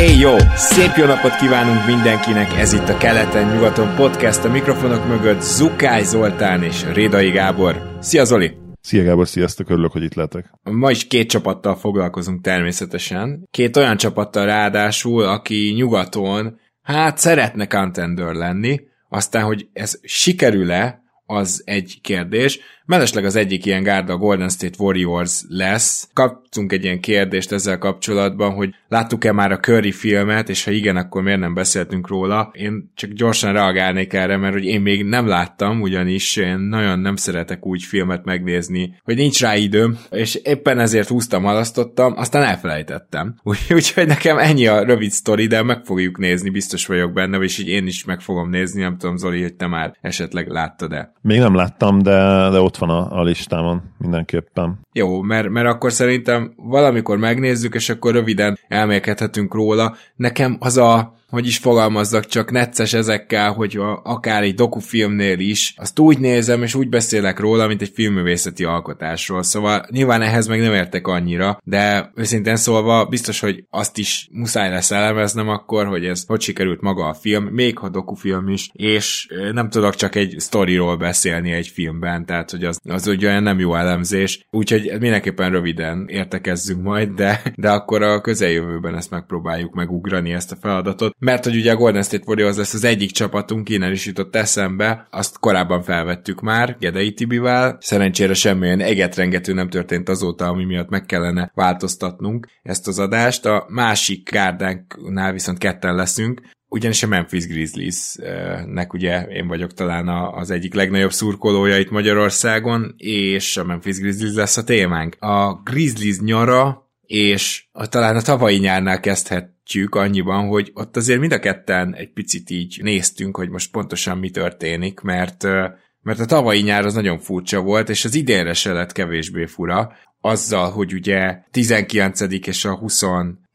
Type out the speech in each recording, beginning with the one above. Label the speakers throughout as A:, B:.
A: Éj jó! Szép jó napot kívánunk mindenkinek! Ez itt a Keleten-nyugaton podcast, a mikrofonok mögött Zukály Zoltán és Rédai Gábor. Szia Zoli!
B: Szia Gábor, sziasztok, örülök, hogy itt lehetek.
A: Ma is két csapattal foglalkozunk természetesen. Két olyan csapattal ráadásul, aki nyugaton, hát szeretne contender lenni, aztán, hogy ez sikerül-e, az egy kérdés. Mellesleg az egyik ilyen gárda a Golden State Warriors lesz. Kaptunk egy ilyen kérdést ezzel kapcsolatban, hogy láttuk-e már a Curry filmet, és ha igen, akkor miért nem beszéltünk róla. Én csak gyorsan reagálnék erre, mert hogy én még nem láttam, ugyanis én nagyon nem szeretek úgy filmet megnézni, hogy nincs rá időm, és éppen ezért húztam, halasztottam, aztán elfelejtettem. Úgyhogy nekem ennyi a rövid sztori, de meg fogjuk nézni, biztos vagyok benne, és így én is meg fogom nézni, nem tudom Zoli, hogy te már esetleg láttad-e.
B: Még nem láttam, de, de ott van a, a listámon mindenképpen.
A: Jó, mert, mert akkor szerintem valamikor megnézzük, és akkor röviden elmélkedhetünk róla. Nekem az a hogy is fogalmazzak, csak necces ezekkel, hogy a, akár egy dokufilmnél is, azt úgy nézem, és úgy beszélek róla, mint egy filmművészeti alkotásról. Szóval nyilván ehhez meg nem értek annyira, de őszintén szólva biztos, hogy azt is muszáj lesz elemeznem akkor, hogy ez hogy sikerült maga a film, még ha dokufilm is, és nem tudok csak egy sztoriról beszélni egy filmben, tehát hogy az, az ugye nem jó elemzés, úgyhogy mindenképpen röviden értekezzünk majd, de, de akkor a közeljövőben ezt megpróbáljuk megugrani ezt a feladatot mert hogy ugye a Golden State Warriors lesz az egyik csapatunk, innen is jutott eszembe, azt korábban felvettük már Gedei Tibivel, szerencsére semmilyen egetrengető nem történt azóta, ami miatt meg kellene változtatnunk ezt az adást. A másik gárdánknál viszont ketten leszünk, ugyanis a Memphis Grizzlies-nek ugye én vagyok talán az egyik legnagyobb szurkolója itt Magyarországon, és a Memphis Grizzlies lesz a témánk. A Grizzlies nyara és a, talán a tavalyi nyárnál kezdhetjük annyiban, hogy ott azért mind a ketten egy picit így néztünk, hogy most pontosan mi történik, mert mert a tavalyi nyár az nagyon furcsa volt, és az idénre se lett kevésbé fura, azzal, hogy ugye 19. és a 20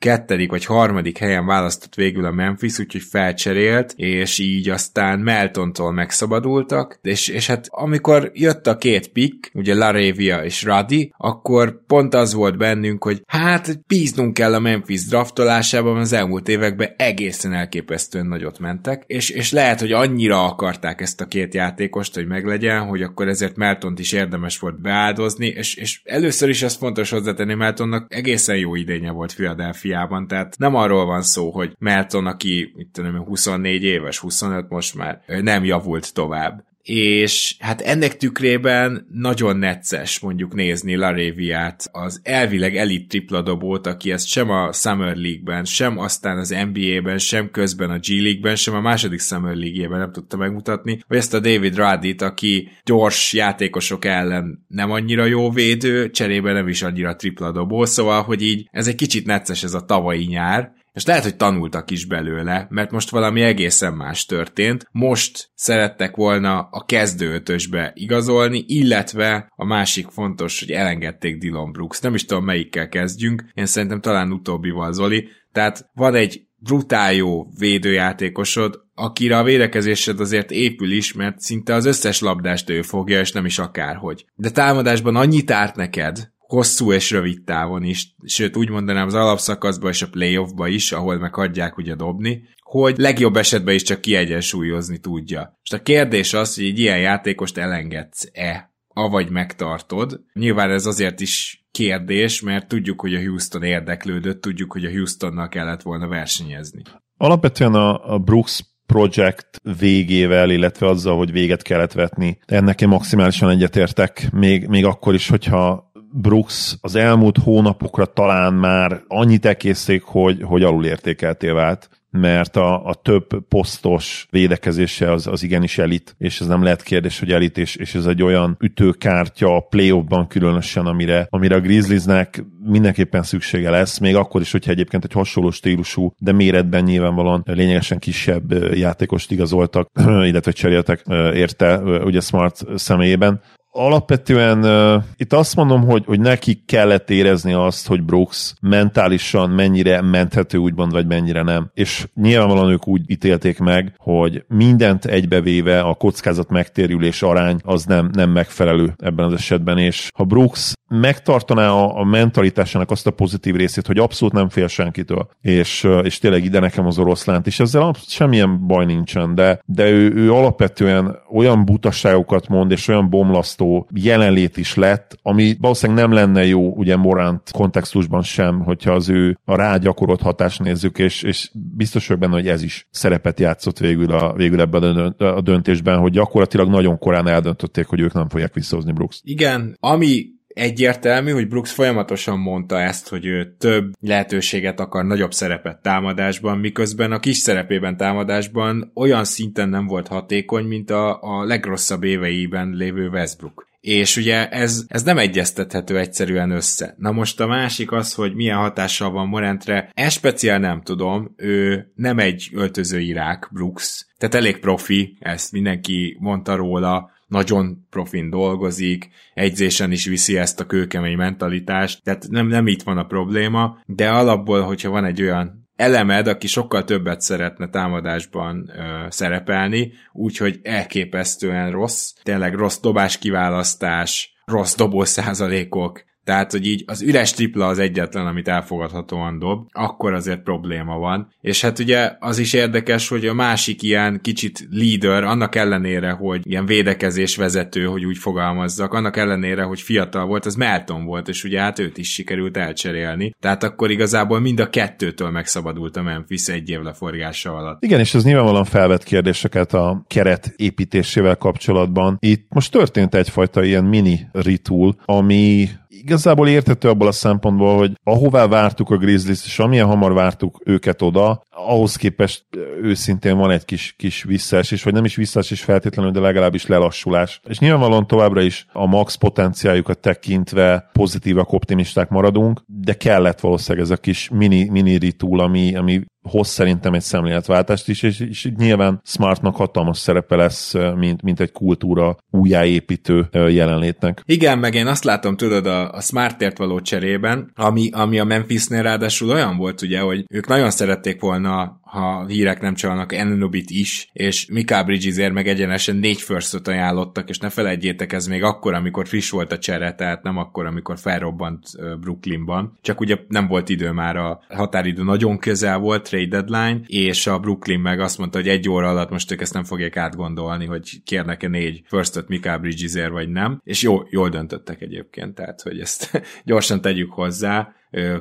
A: kettedik vagy harmadik helyen választott végül a Memphis, úgyhogy felcserélt, és így aztán Meltontól megszabadultak, és, és hát amikor jött a két pick, ugye Laravia és Radi, akkor pont az volt bennünk, hogy hát bíznunk kell a Memphis draftolásában, az elmúlt években egészen elképesztően nagyot mentek, és, és lehet, hogy annyira akarták ezt a két játékost, hogy meglegyen, hogy akkor ezért Meltont is érdemes volt beáldozni, és, és először is az fontos hozzátenni, Meltonnak egészen jó idénye volt Philadelphia Angliában, tehát nem arról van szó, hogy Melton, aki mit tudom, 24 éves, 25 most már nem javult tovább és hát ennek tükrében nagyon necces mondjuk nézni Laréviát, az elvileg elit tripla dobót, aki ezt sem a Summer League-ben, sem aztán az NBA-ben, sem közben a G League-ben, sem a második Summer League-ben nem tudta megmutatni, vagy ezt a David Radit, aki gyors játékosok ellen nem annyira jó védő, cserébe nem is annyira tripla dobó, szóval, hogy így ez egy kicsit necces ez a tavalyi nyár, és lehet, hogy tanultak is belőle, mert most valami egészen más történt. Most szerettek volna a kezdőötösbe igazolni, illetve a másik fontos, hogy elengedték Dylan Brooks. Nem is tudom, melyikkel kezdjünk. Én szerintem talán utóbbival, Zoli. Tehát van egy brutál jó védőjátékosod, akire a védekezésed azért épül is, mert szinte az összes labdást ő fogja, és nem is akárhogy. De támadásban annyit árt neked, hosszú és rövid távon is, sőt úgy mondanám az alapszakaszban és a playoffba is, ahol meg hagyják ugye dobni, hogy legjobb esetben is csak kiegyensúlyozni tudja. Most a kérdés az, hogy egy ilyen játékost elengedsz-e, avagy megtartod. Nyilván ez azért is kérdés, mert tudjuk, hogy a Houston érdeklődött, tudjuk, hogy a Houstonnal kellett volna versenyezni.
B: Alapvetően a, a Brooks projekt végével, illetve azzal, hogy véget kellett vetni. Ennek én maximálisan egyetértek, még, még akkor is, hogyha Brooks az elmúlt hónapokra talán már annyit ekészték, hogy, hogy alulértékelté vált mert a, a több posztos védekezése az, az igenis elit, és ez nem lehet kérdés, hogy elit, és, és ez egy olyan ütőkártya a playoffban különösen, amire, amire a Grizzliesnek mindenképpen szüksége lesz, még akkor is, hogyha egyébként egy hasonló stílusú, de méretben nyilvánvalóan lényegesen kisebb játékost igazoltak, illetve cseréltek érte ugye Smart személyében alapvetően uh, itt azt mondom, hogy, hogy neki kellett érezni azt, hogy Brooks mentálisan mennyire menthető úgymond, vagy mennyire nem. És nyilvánvalóan ők úgy ítélték meg, hogy mindent egybevéve a kockázat megtérülés arány az nem, nem megfelelő ebben az esetben, és ha Brooks megtartaná a, a mentalitásának azt a pozitív részét, hogy abszolút nem fél senkitől, és, és tényleg ide nekem az oroszlánt, és ezzel semmilyen baj nincsen, de, de ő, ő alapvetően olyan butaságokat mond, és olyan bomlasztó jelenlét is lett, ami valószínűleg nem lenne jó ugye Morant kontextusban sem, hogyha az ő a rá gyakorolt hatást nézzük, és, és biztos vagyok benne, hogy ez is szerepet játszott végül, a, végül ebben a döntésben, hogy gyakorlatilag nagyon korán eldöntötték, hogy ők nem fogják visszahozni Brooks.
A: Igen, ami egyértelmű, hogy Brooks folyamatosan mondta ezt, hogy ő több lehetőséget akar, nagyobb szerepet támadásban, miközben a kis szerepében támadásban olyan szinten nem volt hatékony, mint a, a legrosszabb éveiben lévő Westbrook. És ugye ez, ez nem egyeztethető egyszerűen össze. Na most a másik az, hogy milyen hatással van Morentre, ez speciál nem tudom, ő nem egy öltöző irák, Brooks, tehát elég profi, ezt mindenki mondta róla, nagyon profin dolgozik, egyzésen is viszi ezt a kőkemény mentalitást, tehát nem, nem itt van a probléma, de alapból, hogyha van egy olyan elemed, aki sokkal többet szeretne támadásban ö, szerepelni, úgyhogy elképesztően rossz, tényleg rossz dobás kiválasztás, rossz dobó százalékok, tehát, hogy így az üres tripla az egyetlen, amit elfogadhatóan dob, akkor azért probléma van. És hát ugye az is érdekes, hogy a másik ilyen kicsit leader, annak ellenére, hogy ilyen védekezés vezető, hogy úgy fogalmazzak, annak ellenére, hogy fiatal volt, az Melton volt, és ugye hát őt is sikerült elcserélni. Tehát akkor igazából mind a kettőtől megszabadult a Memphis egy év leforgása alatt.
B: Igen, és ez nyilvánvalóan felvett kérdéseket a keret építésével kapcsolatban. Itt most történt egyfajta ilyen mini ritual, ami igazából értető abból a szempontból, hogy ahová vártuk a Grizzlies, és amilyen hamar vártuk őket oda, ahhoz képest őszintén van egy kis, kis visszaesés, vagy nem is visszaesés feltétlenül, de legalábbis lelassulás. És nyilvánvalóan továbbra is a max potenciáljukat tekintve pozitívak, optimisták maradunk, de kellett valószínűleg ez a kis mini, mini ritual, ami, ami hoz szerintem egy szemléletváltást is, és, és nyilván Smartnak hatalmas szerepe lesz, mint, mint egy kultúra újjáépítő jelenlétnek.
A: Igen, meg én azt látom, tudod, a, a Smartért való cserében, ami, ami a Memphisnél ráadásul olyan volt, ugye, hogy ők nagyon szerették volna ha hírek nem csalnak, Enobit is, és Mika Bridgesért meg egyenesen négy firstot ajánlottak, és ne felejtjétek, ez még akkor, amikor friss volt a csere, tehát nem akkor, amikor felrobbant Brooklynban. Csak ugye nem volt idő már, a határidő nagyon közel volt, trade deadline, és a Brooklyn meg azt mondta, hogy egy óra alatt most ők ezt nem fogják átgondolni, hogy kérnek-e négy firstot Mika Bridgesért, vagy nem. És jó, jól döntöttek egyébként, tehát hogy ezt gyorsan tegyük hozzá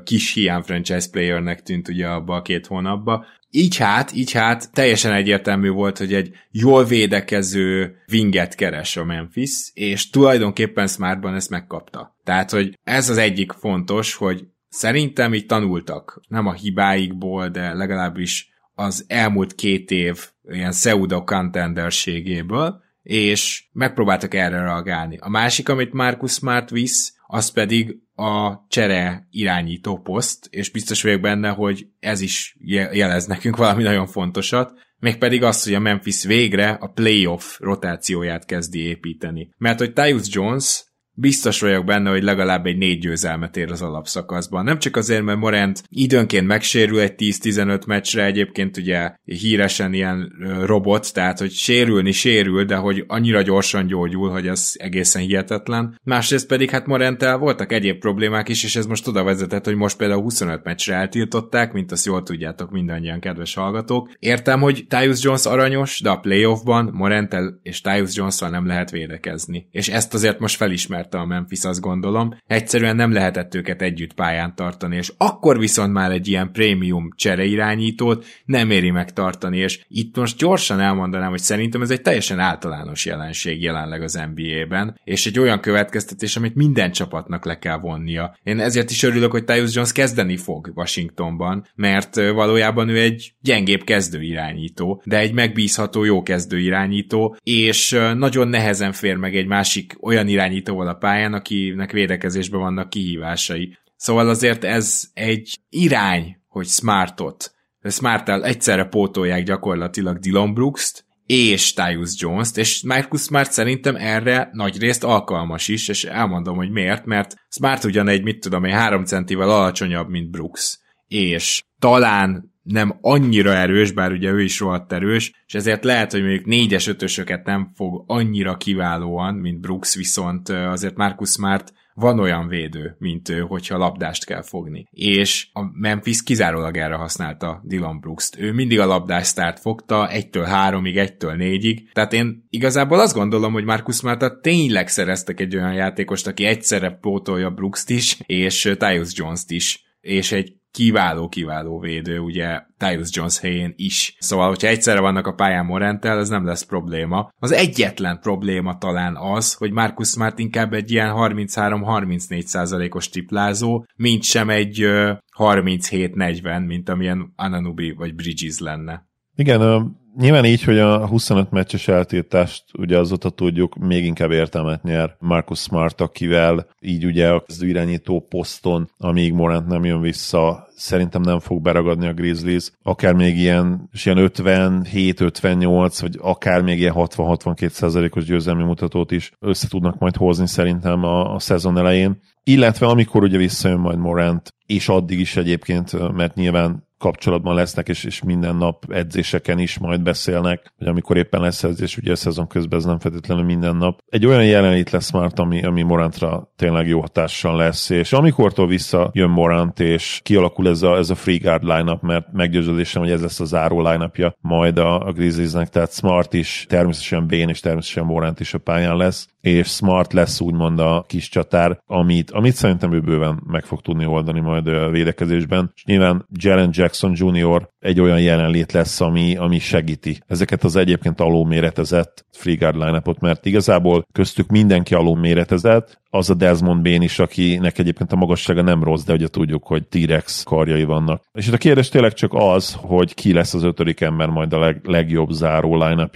A: kis hiány franchise playernek tűnt ugye abba a két hónapba. Így hát, így hát teljesen egyértelmű volt, hogy egy jól védekező winget keres a Memphis, és tulajdonképpen Smartban ezt megkapta. Tehát, hogy ez az egyik fontos, hogy szerintem így tanultak, nem a hibáikból, de legalábbis az elmúlt két év ilyen pseudo contenderségéből, és megpróbáltak erre reagálni. A másik, amit Marcus Smart visz, az pedig a csere irányító poszt, és biztos vagyok benne, hogy ez is jelez nekünk valami nagyon fontosat, mégpedig az, hogy a Memphis végre a playoff rotációját kezdi építeni. Mert hogy Tyus Jones biztos vagyok benne, hogy legalább egy négy győzelmet ér az alapszakaszban. Nem csak azért, mert Morant időnként megsérül egy 10-15 meccsre, egyébként ugye híresen ilyen robot, tehát hogy sérülni sérül, de hogy annyira gyorsan gyógyul, hogy ez egészen hihetetlen. Másrészt pedig hát Morantel voltak egyéb problémák is, és ez most oda vezetett, hogy most például 25 meccsre eltiltották, mint azt jól tudjátok mindannyian, kedves hallgatók. Értem, hogy Tyus Jones aranyos, de a playoffban Morantel és Tyus jones nem lehet védekezni. És ezt azért most felismer ismerte a Memphis, azt gondolom. Egyszerűen nem lehetett őket együtt pályán tartani, és akkor viszont már egy ilyen prémium csereirányítót nem éri meg tartani, és itt most gyorsan elmondanám, hogy szerintem ez egy teljesen általános jelenség jelenleg az NBA-ben, és egy olyan következtetés, amit minden csapatnak le kell vonnia. Én ezért is örülök, hogy Tyus Jones kezdeni fog Washingtonban, mert valójában ő egy gyengébb kezdőirányító, de egy megbízható jó kezdőirányító, és nagyon nehezen fér meg egy másik olyan irányítóval a pályán, akinek védekezésben vannak kihívásai. Szóval azért ez egy irány, hogy Smartot, Smart-tel egyszerre pótolják gyakorlatilag Dylan Brooks-t, és Tyus Jones-t, és Marcus Smart szerintem erre nagy részt alkalmas is, és elmondom, hogy miért, mert Smart ugyan egy, mit tudom én, három centivel alacsonyabb, mint Brooks, és talán nem annyira erős, bár ugye ő is rohadt erős, és ezért lehet, hogy mondjuk négyes ötösöket nem fog annyira kiválóan, mint Brooks, viszont azért Marcus Smart van olyan védő, mint ő, hogyha labdást kell fogni. És a Memphis kizárólag erre használta Dylan Brooks-t. Ő mindig a labdás start fogta, 1-től 3-ig, 1-től 4-ig. Tehát én igazából azt gondolom, hogy Marcus Smarta tényleg szereztek egy olyan játékost, aki egyszerre pótolja Brooks-t is, és Tyus Jones-t is és egy kiváló-kiváló védő, ugye Tyus Jones helyén is. Szóval, hogyha egyszerre vannak a pályán Morentel, ez nem lesz probléma. Az egyetlen probléma talán az, hogy Marcus Smart inkább egy ilyen 33-34 százalékos triplázó, mint sem egy 37-40, mint amilyen Ananubi vagy Bridges lenne.
B: Igen, Nyilván így, hogy a 25 meccses eltiltást ugye azóta tudjuk, még inkább értelmet nyer Marcus Smart, akivel így ugye a irányító poszton, amíg Morant nem jön vissza, szerintem nem fog beragadni a Grizzlies, akár még ilyen, ilyen 57-58, vagy akár még ilyen 60-62 százalékos győzelmi mutatót is össze tudnak majd hozni szerintem a, a szezon elején. Illetve amikor ugye visszajön majd Morant, és addig is egyébként, mert nyilván kapcsolatban lesznek, és, és minden nap edzéseken is majd beszélnek, hogy amikor éppen lesz edzés, ugye a szezon közben ez nem feltétlenül minden nap. Egy olyan jelenlét lesz már, ami, ami Morantra tényleg jó hatással lesz, és amikortól visszajön Morant, és kialakul ez a, ez a free guard line mert meggyőződésem, hogy ez lesz a záró line majd a, a Grizzliesnek, tehát Smart is, természetesen Bane és természetesen Morant is a pályán lesz, és Smart lesz úgymond a kis csatár, amit, amit szerintem ő bőven meg fog tudni oldani majd a védekezésben. És nyilván Jalen Jackson Jr. egy olyan jelenlét lesz, ami, ami segíti ezeket az egyébként alul méretezett free guard line mert igazából köztük mindenki alul méretezett, az a Desmond Bain is, akinek egyébként a magassága nem rossz, de ugye tudjuk, hogy T-Rex karjai vannak. És itt a kérdés tényleg csak az, hogy ki lesz az ötödik ember majd a leg, legjobb záró line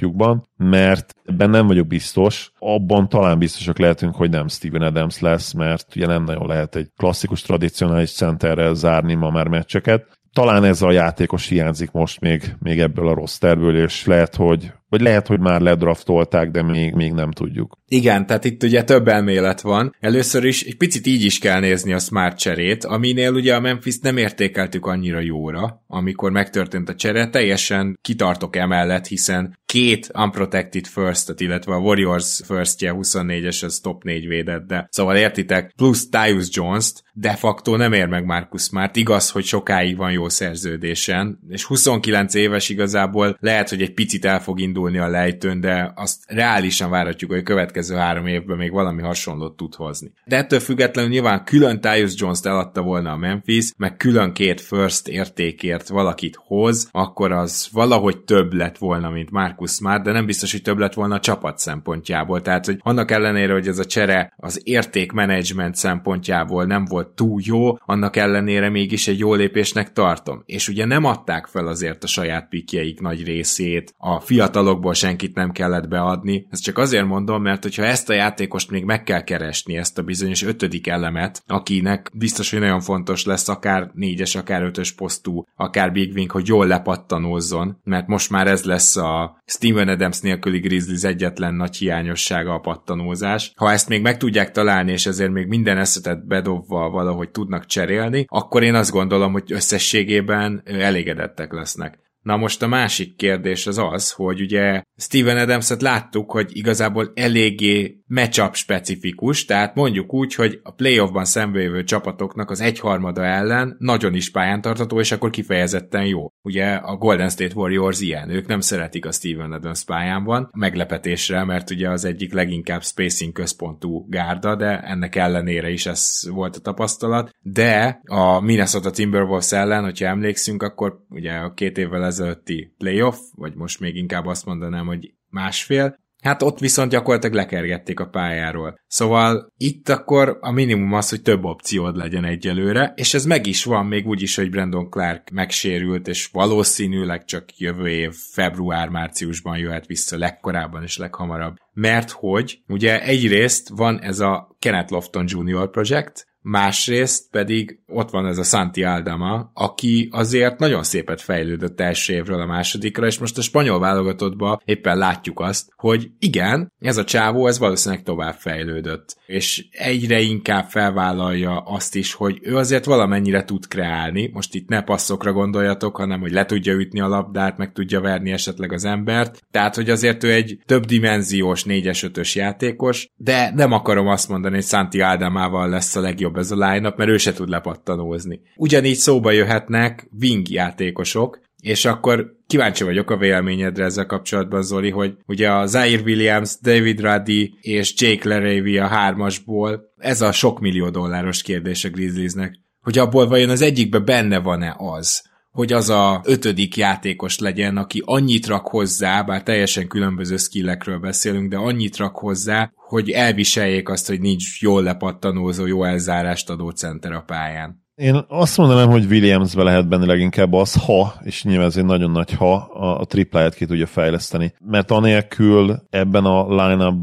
B: mert ebben nem vagyok biztos. Abban talán biztosak lehetünk, hogy nem Steven Adams lesz, mert ugye nem nagyon lehet egy klasszikus, tradicionális centerrel zárni ma már meccseket talán ez a játékos hiányzik most még, még ebből a rossz terből, és lehet, hogy vagy lehet, hogy már ledraftolták, de még, még nem tudjuk.
A: Igen, tehát itt ugye több elmélet van. Először is egy picit így is kell nézni a smart cserét, aminél ugye a Memphis nem értékeltük annyira jóra, amikor megtörtént a csere, teljesen kitartok emellett, hiszen két unprotected first illetve a Warriors firstje 24-es, az top 4 védett, de szóval értitek, plusz Tyus Jones-t, de facto nem ér meg Marcus Smart. Igaz, hogy sokáig van jó szerződésen, és 29 éves igazából lehet, hogy egy picit el fog indulni a lejtőn, de azt reálisan várhatjuk, hogy a következő három évben még valami hasonlót tud hozni. De ettől függetlenül nyilván külön Tyus Jones-t eladta volna a Memphis, meg külön két first értékért valakit hoz, akkor az valahogy több lett volna, mint Marcus Smart, de nem biztos, hogy több lett volna a csapat szempontjából. Tehát, hogy annak ellenére, hogy ez a csere az értékmenedzsment szempontjából nem volt túl jó, annak ellenére mégis egy jó lépésnek tartom. És ugye nem adták fel azért a saját pikjeik nagy részét, a fiatal fiatalokból senkit nem kellett beadni. Ezt csak azért mondom, mert hogyha ezt a játékost még meg kell keresni, ezt a bizonyos ötödik elemet, akinek biztos, hogy nagyon fontos lesz akár négyes, akár ötös posztú, akár Big Wing, hogy jól lepattanózzon, mert most már ez lesz a Steven Adams nélküli Grizzlies egyetlen nagy hiányossága a pattanózás. Ha ezt még meg tudják találni, és ezért még minden eszetet bedobva valahogy tudnak cserélni, akkor én azt gondolom, hogy összességében elégedettek lesznek. Na most a másik kérdés az az, hogy ugye Steven Adams-et láttuk, hogy igazából eléggé matchup specifikus, tehát mondjuk úgy, hogy a playoffban szembejövő csapatoknak az egyharmada ellen nagyon is pályán tartató, és akkor kifejezetten jó. Ugye a Golden State Warriors ilyen, ők nem szeretik a Steven Adams pályán meglepetésre, mert ugye az egyik leginkább spacing központú gárda, de ennek ellenére is ez volt a tapasztalat. De a Minnesota Timberwolves ellen, hogyha emlékszünk, akkor ugye a két évvel ezelőtti playoff, vagy most még inkább azt mondanám, hogy másfél, Hát ott viszont gyakorlatilag lekergették a pályáról. Szóval itt akkor a minimum az, hogy több opciód legyen egyelőre, és ez meg is van, még úgy is, hogy Brandon Clark megsérült, és valószínűleg csak jövő év február-márciusban jöhet vissza legkorábban és leghamarabb. Mert hogy ugye egyrészt van ez a Kenneth Lofton Junior Project, másrészt pedig ott van ez a Santi Aldama, aki azért nagyon szépet fejlődött első évről a másodikra, és most a spanyol válogatottban éppen látjuk azt, hogy igen, ez a csávó, ez valószínűleg tovább fejlődött, és egyre inkább felvállalja azt is, hogy ő azért valamennyire tud kreálni, most itt ne passzokra gondoljatok, hanem hogy le tudja ütni a labdát, meg tudja verni esetleg az embert, tehát hogy azért ő egy többdimenziós 4-es 5-ös játékos, de nem akarom azt mondani, hogy Santi Aldamával lesz a legjobb ez a line mert ő se tud lepattanózni. Ugyanígy szóba jöhetnek wing játékosok, és akkor kíváncsi vagyok a véleményedre ezzel kapcsolatban, Zoli, hogy ugye a Zaire Williams, David Ruddy és Jake Leravy a hármasból, ez a sok millió dolláros kérdés a Grizzliesnek, hogy abból vajon az egyikben benne van-e az, hogy az a ötödik játékos legyen, aki annyit rak hozzá, bár teljesen különböző skillekről beszélünk, de annyit rak hozzá, hogy elviseljék azt, hogy nincs jól lepattanózó, jó elzárást adó center a pályán.
B: Én azt mondanám, hogy Williamsbe lehet benne leginkább az, ha, és nyilván ez egy nagyon nagy ha, a, a tripláját ki tudja fejleszteni. Mert anélkül ebben a line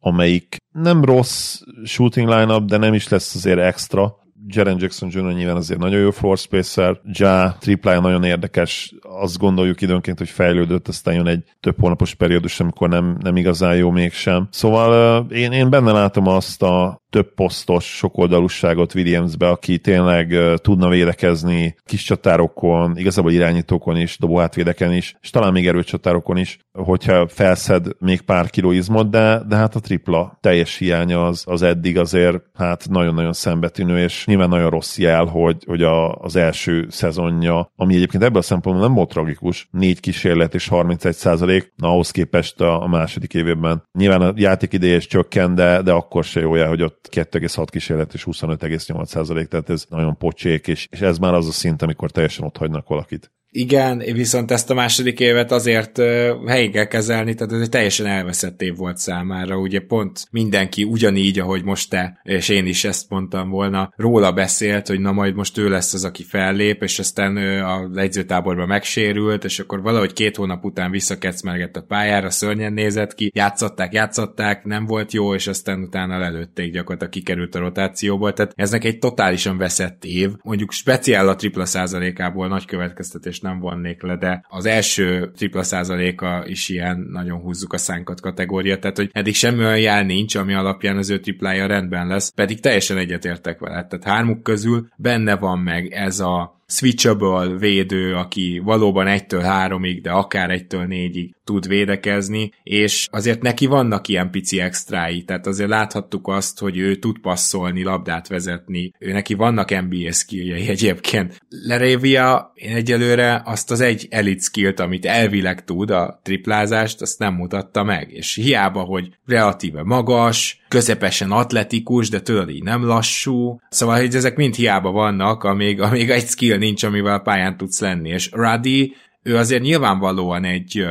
B: amelyik nem rossz shooting line de nem is lesz azért extra, Jaren Jackson Jr. nyilván azért nagyon jó floor spacer, Ja triplája nagyon érdekes, azt gondoljuk időnként, hogy fejlődött, aztán jön egy több hónapos periódus, amikor nem, nem igazán jó mégsem. Szóval én, én benne látom azt a több posztos sokoldalúságot Williamsbe, aki tényleg uh, tudna védekezni kis csatárokon, igazából irányítókon is, dobóhátvédeken is, és talán még erőcsatárokon is, hogyha felszed még pár kilóizmot, de, de hát a tripla teljes hiánya az, az eddig azért hát nagyon-nagyon szembetűnő, és nyilván nagyon rossz jel, hogy, hogy a, az első szezonja, ami egyébként ebből a szempontból nem volt tragikus, négy kísérlet és 31 százalék, na ahhoz képest a, a második évében. Nyilván a játék ideje is csökken, de, de akkor se jó hogy ott 2,6 kísérlet és 25,8 százalék, tehát ez nagyon pocsék, és, és ez már az a szint, amikor teljesen ott hagynak valakit.
A: Igen, viszont ezt a második évet azért helyén kell kezelni, tehát ez egy teljesen elveszett év volt számára, ugye pont mindenki ugyanígy, ahogy most te, és én is ezt mondtam volna, róla beszélt, hogy na majd most ő lesz az, aki fellép, és aztán ő a edzőtáborban megsérült, és akkor valahogy két hónap után visszakecmergett a pályára, szörnyen nézett ki, játszották, játszották, nem volt jó, és aztán utána lelőtték gyakorlatilag kikerült a rotációból, tehát eznek egy totálisan veszett év, mondjuk speciál a tripla százalékából nagy következtetés nem vonnék le, de az első tripla százaléka is ilyen nagyon húzzuk a szánkat kategória, tehát hogy eddig semmi olyan jel nincs, ami alapján az ő triplája rendben lesz, pedig teljesen egyetértek vele. Tehát hármuk közül benne van meg ez a switchable védő, aki valóban 1-től 3-ig, de akár 1-től 4-ig tud védekezni, és azért neki vannak ilyen pici extrái, tehát azért láthattuk azt, hogy ő tud passzolni, labdát vezetni, ő neki vannak NBA skilljei egyébként. Lerévia én egyelőre azt az egy elit skillt, amit elvileg tud, a triplázást, azt nem mutatta meg, és hiába, hogy relatíve magas, közepesen atletikus, de tudod így nem lassú, szóval hogy ezek mind hiába vannak, amíg, amíg egy skill nincs, amivel pályán tudsz lenni, és Ruddy, ő azért nyilvánvalóan egy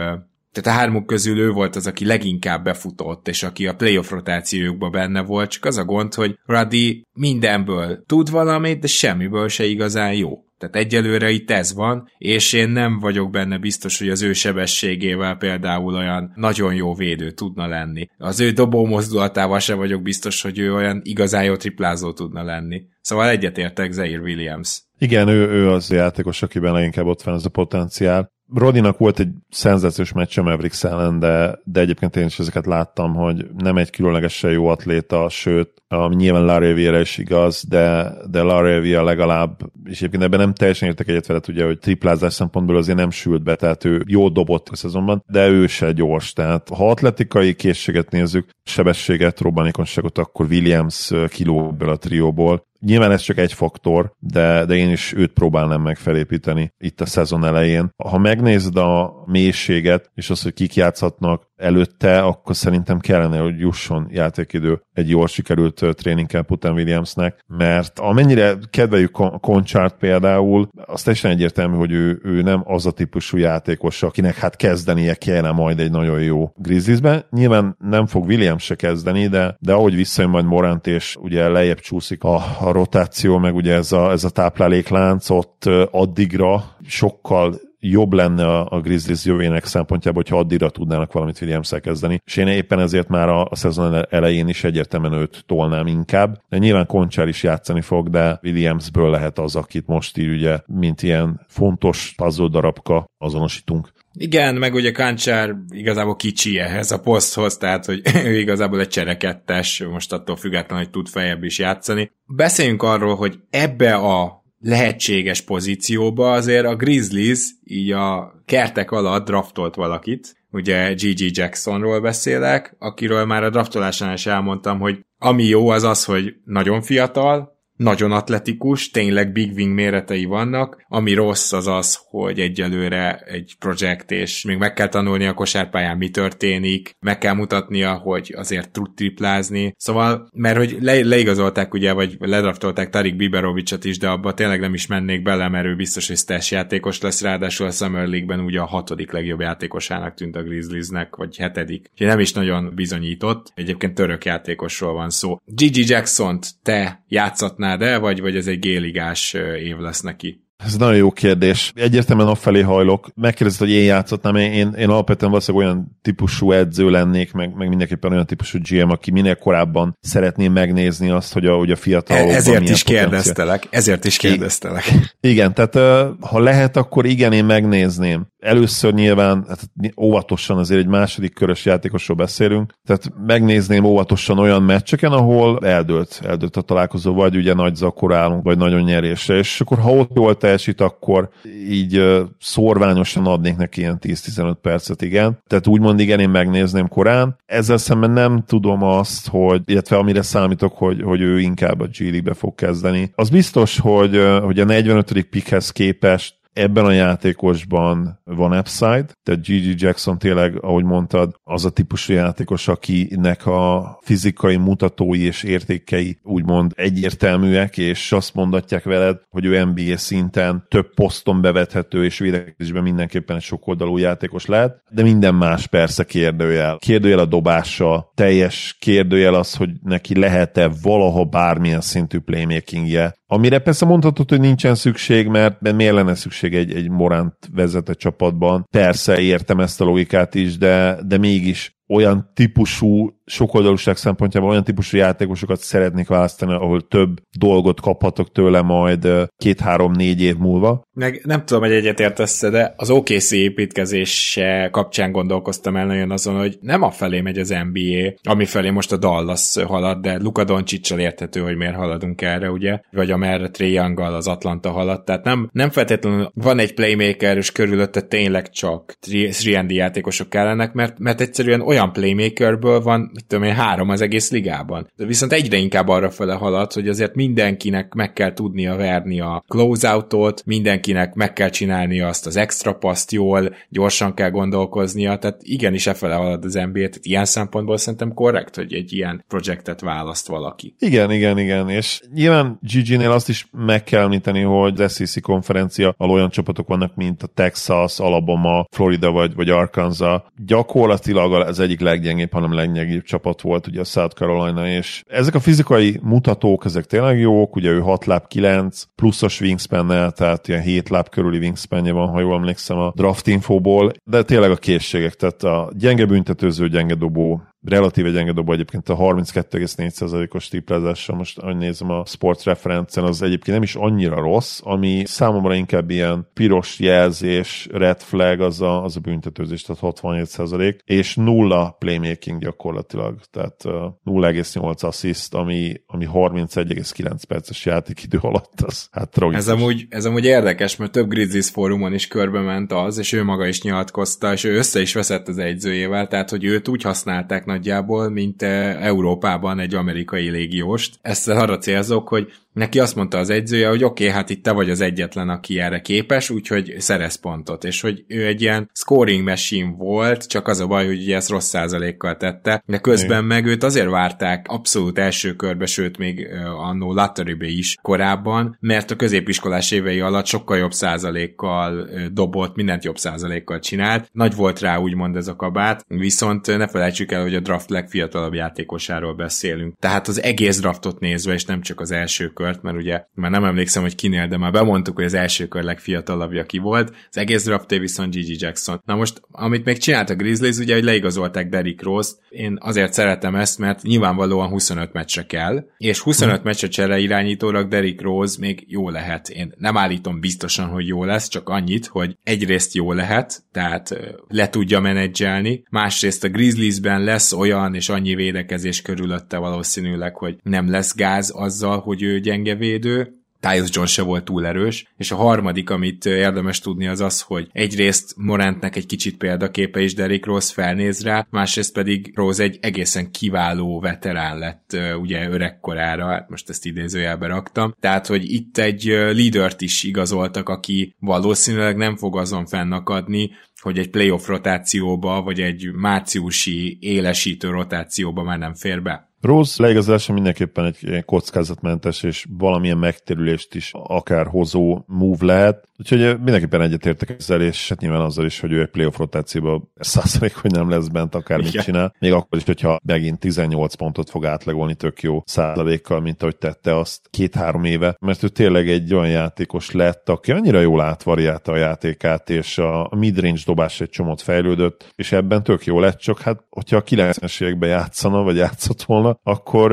A: tehát a hármuk közül ő volt az, aki leginkább befutott, és aki a playoff rotációkban benne volt, csak az a gond, hogy Ruddy mindenből tud valamit, de semmiből se igazán jó. Tehát egyelőre itt ez van, és én nem vagyok benne biztos, hogy az ő sebességével például olyan nagyon jó védő tudna lenni. Az ő dobó mozdulatával sem vagyok biztos, hogy ő olyan igazán jó triplázó tudna lenni. Szóval egyetértek Zaire Williams.
B: Igen, ő, ő az játékos, akiben leginkább ott van ez a potenciál. Rodinak volt egy szenzációs meccs a Mavericks ellen, de, de egyébként én is ezeket láttam, hogy nem egy különlegesen jó atléta, sőt, ami nyilván Larry is igaz, de, de Larry legalább, és egyébként ebben nem teljesen értek egyet veled, ugye, hogy triplázás szempontból azért nem sült be, tehát ő jó dobott a szezonban, de ő se gyors, tehát ha atletikai készséget nézzük, sebességet, robbanékonyságot, akkor Williams kiló a trióból, Nyilván ez csak egy faktor, de, de én is őt próbálnám meg felépíteni itt a szezon elején. Ha megnézed a mélységet, és azt, hogy kik játszhatnak előtte, akkor szerintem kellene, hogy jusson játékidő egy jól sikerült training camp után Williamsnek, mert amennyire kedveljük Koncsárt például, az teljesen egyértelmű, hogy ő, ő nem az a típusú játékos, akinek hát kezdenie kellene majd egy nagyon jó Grizzliesben. Nyilván nem fog Williams se kezdeni, de, de ahogy visszajön majd Morant, és ugye lejjebb csúszik a, a rotáció, meg ugye ez a, ez a tápláléklánc, ott addigra sokkal jobb lenne a, Grizzlies jövőjének szempontjából, hogyha addigra tudnának valamit williams kezdeni. És én éppen ezért már a, a szezon elején is egyértelműen őt tolnám inkább. De nyilván Koncsár is játszani fog, de Williamsből lehet az, akit most így ugye, mint ilyen fontos puzzle darabka azonosítunk.
A: Igen, meg ugye Kancsár igazából kicsi ehhez a poszthoz, tehát hogy ő igazából egy cserekettes, most attól függetlenül, hogy tud fejebb is játszani. Beszéljünk arról, hogy ebbe a lehetséges pozícióba azért a Grizzlies így a kertek alatt draftolt valakit, ugye G.G. Jacksonról beszélek, akiről már a draftolásán is elmondtam, hogy ami jó az az, hogy nagyon fiatal, nagyon atletikus, tényleg big wing méretei vannak, ami rossz az az, hogy egyelőre egy projekt, és még meg kell tanulni a kosárpályán mi történik, meg kell mutatnia, hogy azért tud triplázni, szóval, mert hogy le, leigazolták ugye, vagy ledraftolták Tarik Biberovicsot is, de abba tényleg nem is mennék bele, mert ő biztos, hogy stash játékos lesz, ráadásul a Summer League-ben ugye a hatodik legjobb játékosának tűnt a Grizzliesnek, vagy hetedik. Úgyhogy nem is nagyon bizonyított. Egyébként török játékosról van szó. Gigi Jackson-t te játszatnál de vagy, vagy ez egy géligás év lesz neki?
B: Ez nagyon jó kérdés. Egyértelműen afelé hajlok. Megkérdezted, hogy én játszottam, én, én, én alapvetően valószínűleg olyan típusú edző lennék, meg, meg mindenképpen olyan típusú GM, aki minél korábban szeretném megnézni azt, hogy a, hogy a fiatal.
A: E, ezért is kérdeztelek, ezért is kérdeztelek.
B: Igen, tehát ha lehet, akkor igen, én megnézném. Először nyilván, hát óvatosan azért egy második körös játékosról beszélünk, tehát megnézném óvatosan olyan meccseken, ahol eldőlt, eldőlt a találkozó, vagy ugye nagy zakor állunk, vagy nagyon nyerésre, és akkor ha ott jól teljesít, akkor így szorványosan adnék neki ilyen 10-15 percet, igen. Tehát úgymond igen, én megnézném korán. Ezzel szemben nem tudom azt, hogy, illetve amire számítok, hogy, hogy ő inkább a G-League-be fog kezdeni. Az biztos, hogy, hogy a 45. pickhez képest Ebben a játékosban van upside, tehát Gigi Jackson tényleg, ahogy mondtad, az a típusú játékos, akinek a fizikai mutatói és értékei úgymond egyértelműek, és azt mondatják veled, hogy ő NBA szinten több poszton bevethető, és védekezésben mindenképpen egy sokoldalú játékos lehet, de minden más persze kérdőjel. Kérdőjel a dobása, teljes kérdőjel az, hogy neki lehet-e valaha bármilyen szintű playmakingje, Amire persze mondhatod, hogy nincsen szükség, mert de miért lenne szükség egy, egy Moránt vezetett csapatban? Persze értem ezt a logikát is, de, de mégis olyan típusú sokoldalúság szempontjából olyan típusú játékosokat szeretnék választani, ahol több dolgot kaphatok tőle majd két-három-négy év múlva.
A: Meg nem tudom, hogy egyetértesz de az OKC építkezése kapcsán gondolkoztam el nagyon azon, hogy nem a felé megy az NBA, ami felé most a Dallas halad, de Luka Doncsicsal érthető, hogy miért haladunk erre, ugye? Vagy amerre Trey young az Atlanta halad. Tehát nem, nem feltétlenül van egy playmaker, és körülötte tényleg csak 3 játékosok kellenek, mert, mert egyszerűen olyan playmakerből van mit tudom én, három az egész ligában. De viszont egyre inkább arra fele halad, hogy azért mindenkinek meg kell tudnia verni a closeoutot, mindenkinek meg kell csinálni azt az extra paszt jól, gyorsan kell gondolkoznia, tehát igenis e fele halad az NBA, tehát ilyen szempontból szerintem korrekt, hogy egy ilyen projektet választ valaki.
B: Igen, igen, igen, és nyilván Gigi-nél azt is meg kell említeni, hogy az SEC konferencia, ahol olyan csapatok vannak, mint a Texas, Alabama, Florida vagy, vagy Arkansas, gyakorlatilag az egyik leggyengébb, hanem leggyengébb csapat volt ugye a South Carolina, és ezek a fizikai mutatók, ezek tényleg jók, ugye ő 6 láb 9, pluszos wingspan tehát ilyen 7 láb körüli wingspanje van, ha jól emlékszem a draft infóból, de tényleg a készségek, tehát a gyenge büntetőző, gyenge dobó, relatíve gyenge dobó egyébként a 32,4%-os triplázással, most ahogy nézem a sports referencen, az egyébként nem is annyira rossz, ami számomra inkább ilyen piros jelzés, red flag az a, az a büntetőzés, tehát 67%, és nulla playmaking gyakorlatilag, tehát 0,8 assist, ami, ami 31,9 perces játékidő alatt, az hát tragikus.
A: Ez amúgy, ez amúgy érdekes, mert több Grizzlies fórumon is körbe ment az, és ő maga is nyilatkozta, és ő össze is veszett az egyzőjével, tehát hogy őt úgy használták nagyjából, mint eh, Európában egy amerikai légióst. Ezt arra célzok, hogy neki azt mondta az egyzője, hogy oké, okay, hát itt te vagy az egyetlen, aki erre képes, úgyhogy szerez pontot, és hogy ő egy ilyen scoring machine volt, csak az a baj, hogy ugye ezt rossz százalékkal tette, de közben Igen. meg őt azért várták abszolút első körbe, sőt még annó lotterybe is korábban, mert a középiskolás évei alatt sokkal jobb százalékkal dobott, mindent jobb százalékkal csinált. Nagy volt rá úgymond ez a kabát, viszont ne felejtsük el, hogy a draft legfiatalabb játékosáról beszélünk. Tehát az egész draftot nézve, és nem csak az első kör kört, mert ugye már nem emlékszem, hogy kinél, de már bemondtuk, hogy az első kör legfiatalabbja ki volt. Az egész draft viszont Gigi Jackson. Na most, amit még csinált a Grizzlies, ugye, hogy leigazolták Derrick Rose, én azért szeretem ezt, mert nyilvánvalóan 25 meccsre kell, és 25 hmm. meccsre csere irányítólag Derrick Rose még jó lehet. Én nem állítom biztosan, hogy jó lesz, csak annyit, hogy egyrészt jó lehet, tehát le tudja menedzselni, másrészt a Grizzliesben lesz olyan és annyi védekezés körülötte valószínűleg, hogy nem lesz gáz azzal, hogy ő gyenge védő, Tyus Jones se volt túl erős, és a harmadik, amit érdemes tudni, az az, hogy egyrészt Morantnek egy kicsit példaképe is Derrick Rose felnéz rá, másrészt pedig Rose egy egészen kiváló veterán lett ugye öregkorára, hát most ezt idézőjelbe raktam, tehát, hogy itt egy leadert is igazoltak, aki valószínűleg nem fog azon fennakadni, hogy egy playoff rotációba, vagy egy márciusi élesítő rotációba már nem fér be.
B: Rose leigazolása mindenképpen egy kockázatmentes és valamilyen megterülést is akár hozó move lehet. Úgyhogy mindenképpen egyetértek ezzel, és hát nyilván azzal is, hogy ő egy playoff rotációban százalék, hogy nem lesz bent, akár mit csinál. Még akkor is, hogyha megint 18 pontot fog átlagolni tök jó százalékkal, mint ahogy tette azt két-három éve, mert ő tényleg egy olyan játékos lett, aki annyira jól átvariálta a játékát, és a midrange dobás egy csomót fejlődött, és ebben tök jó lett, csak hát, hogyha a 90-es években játszana, vagy játszott volna, akkor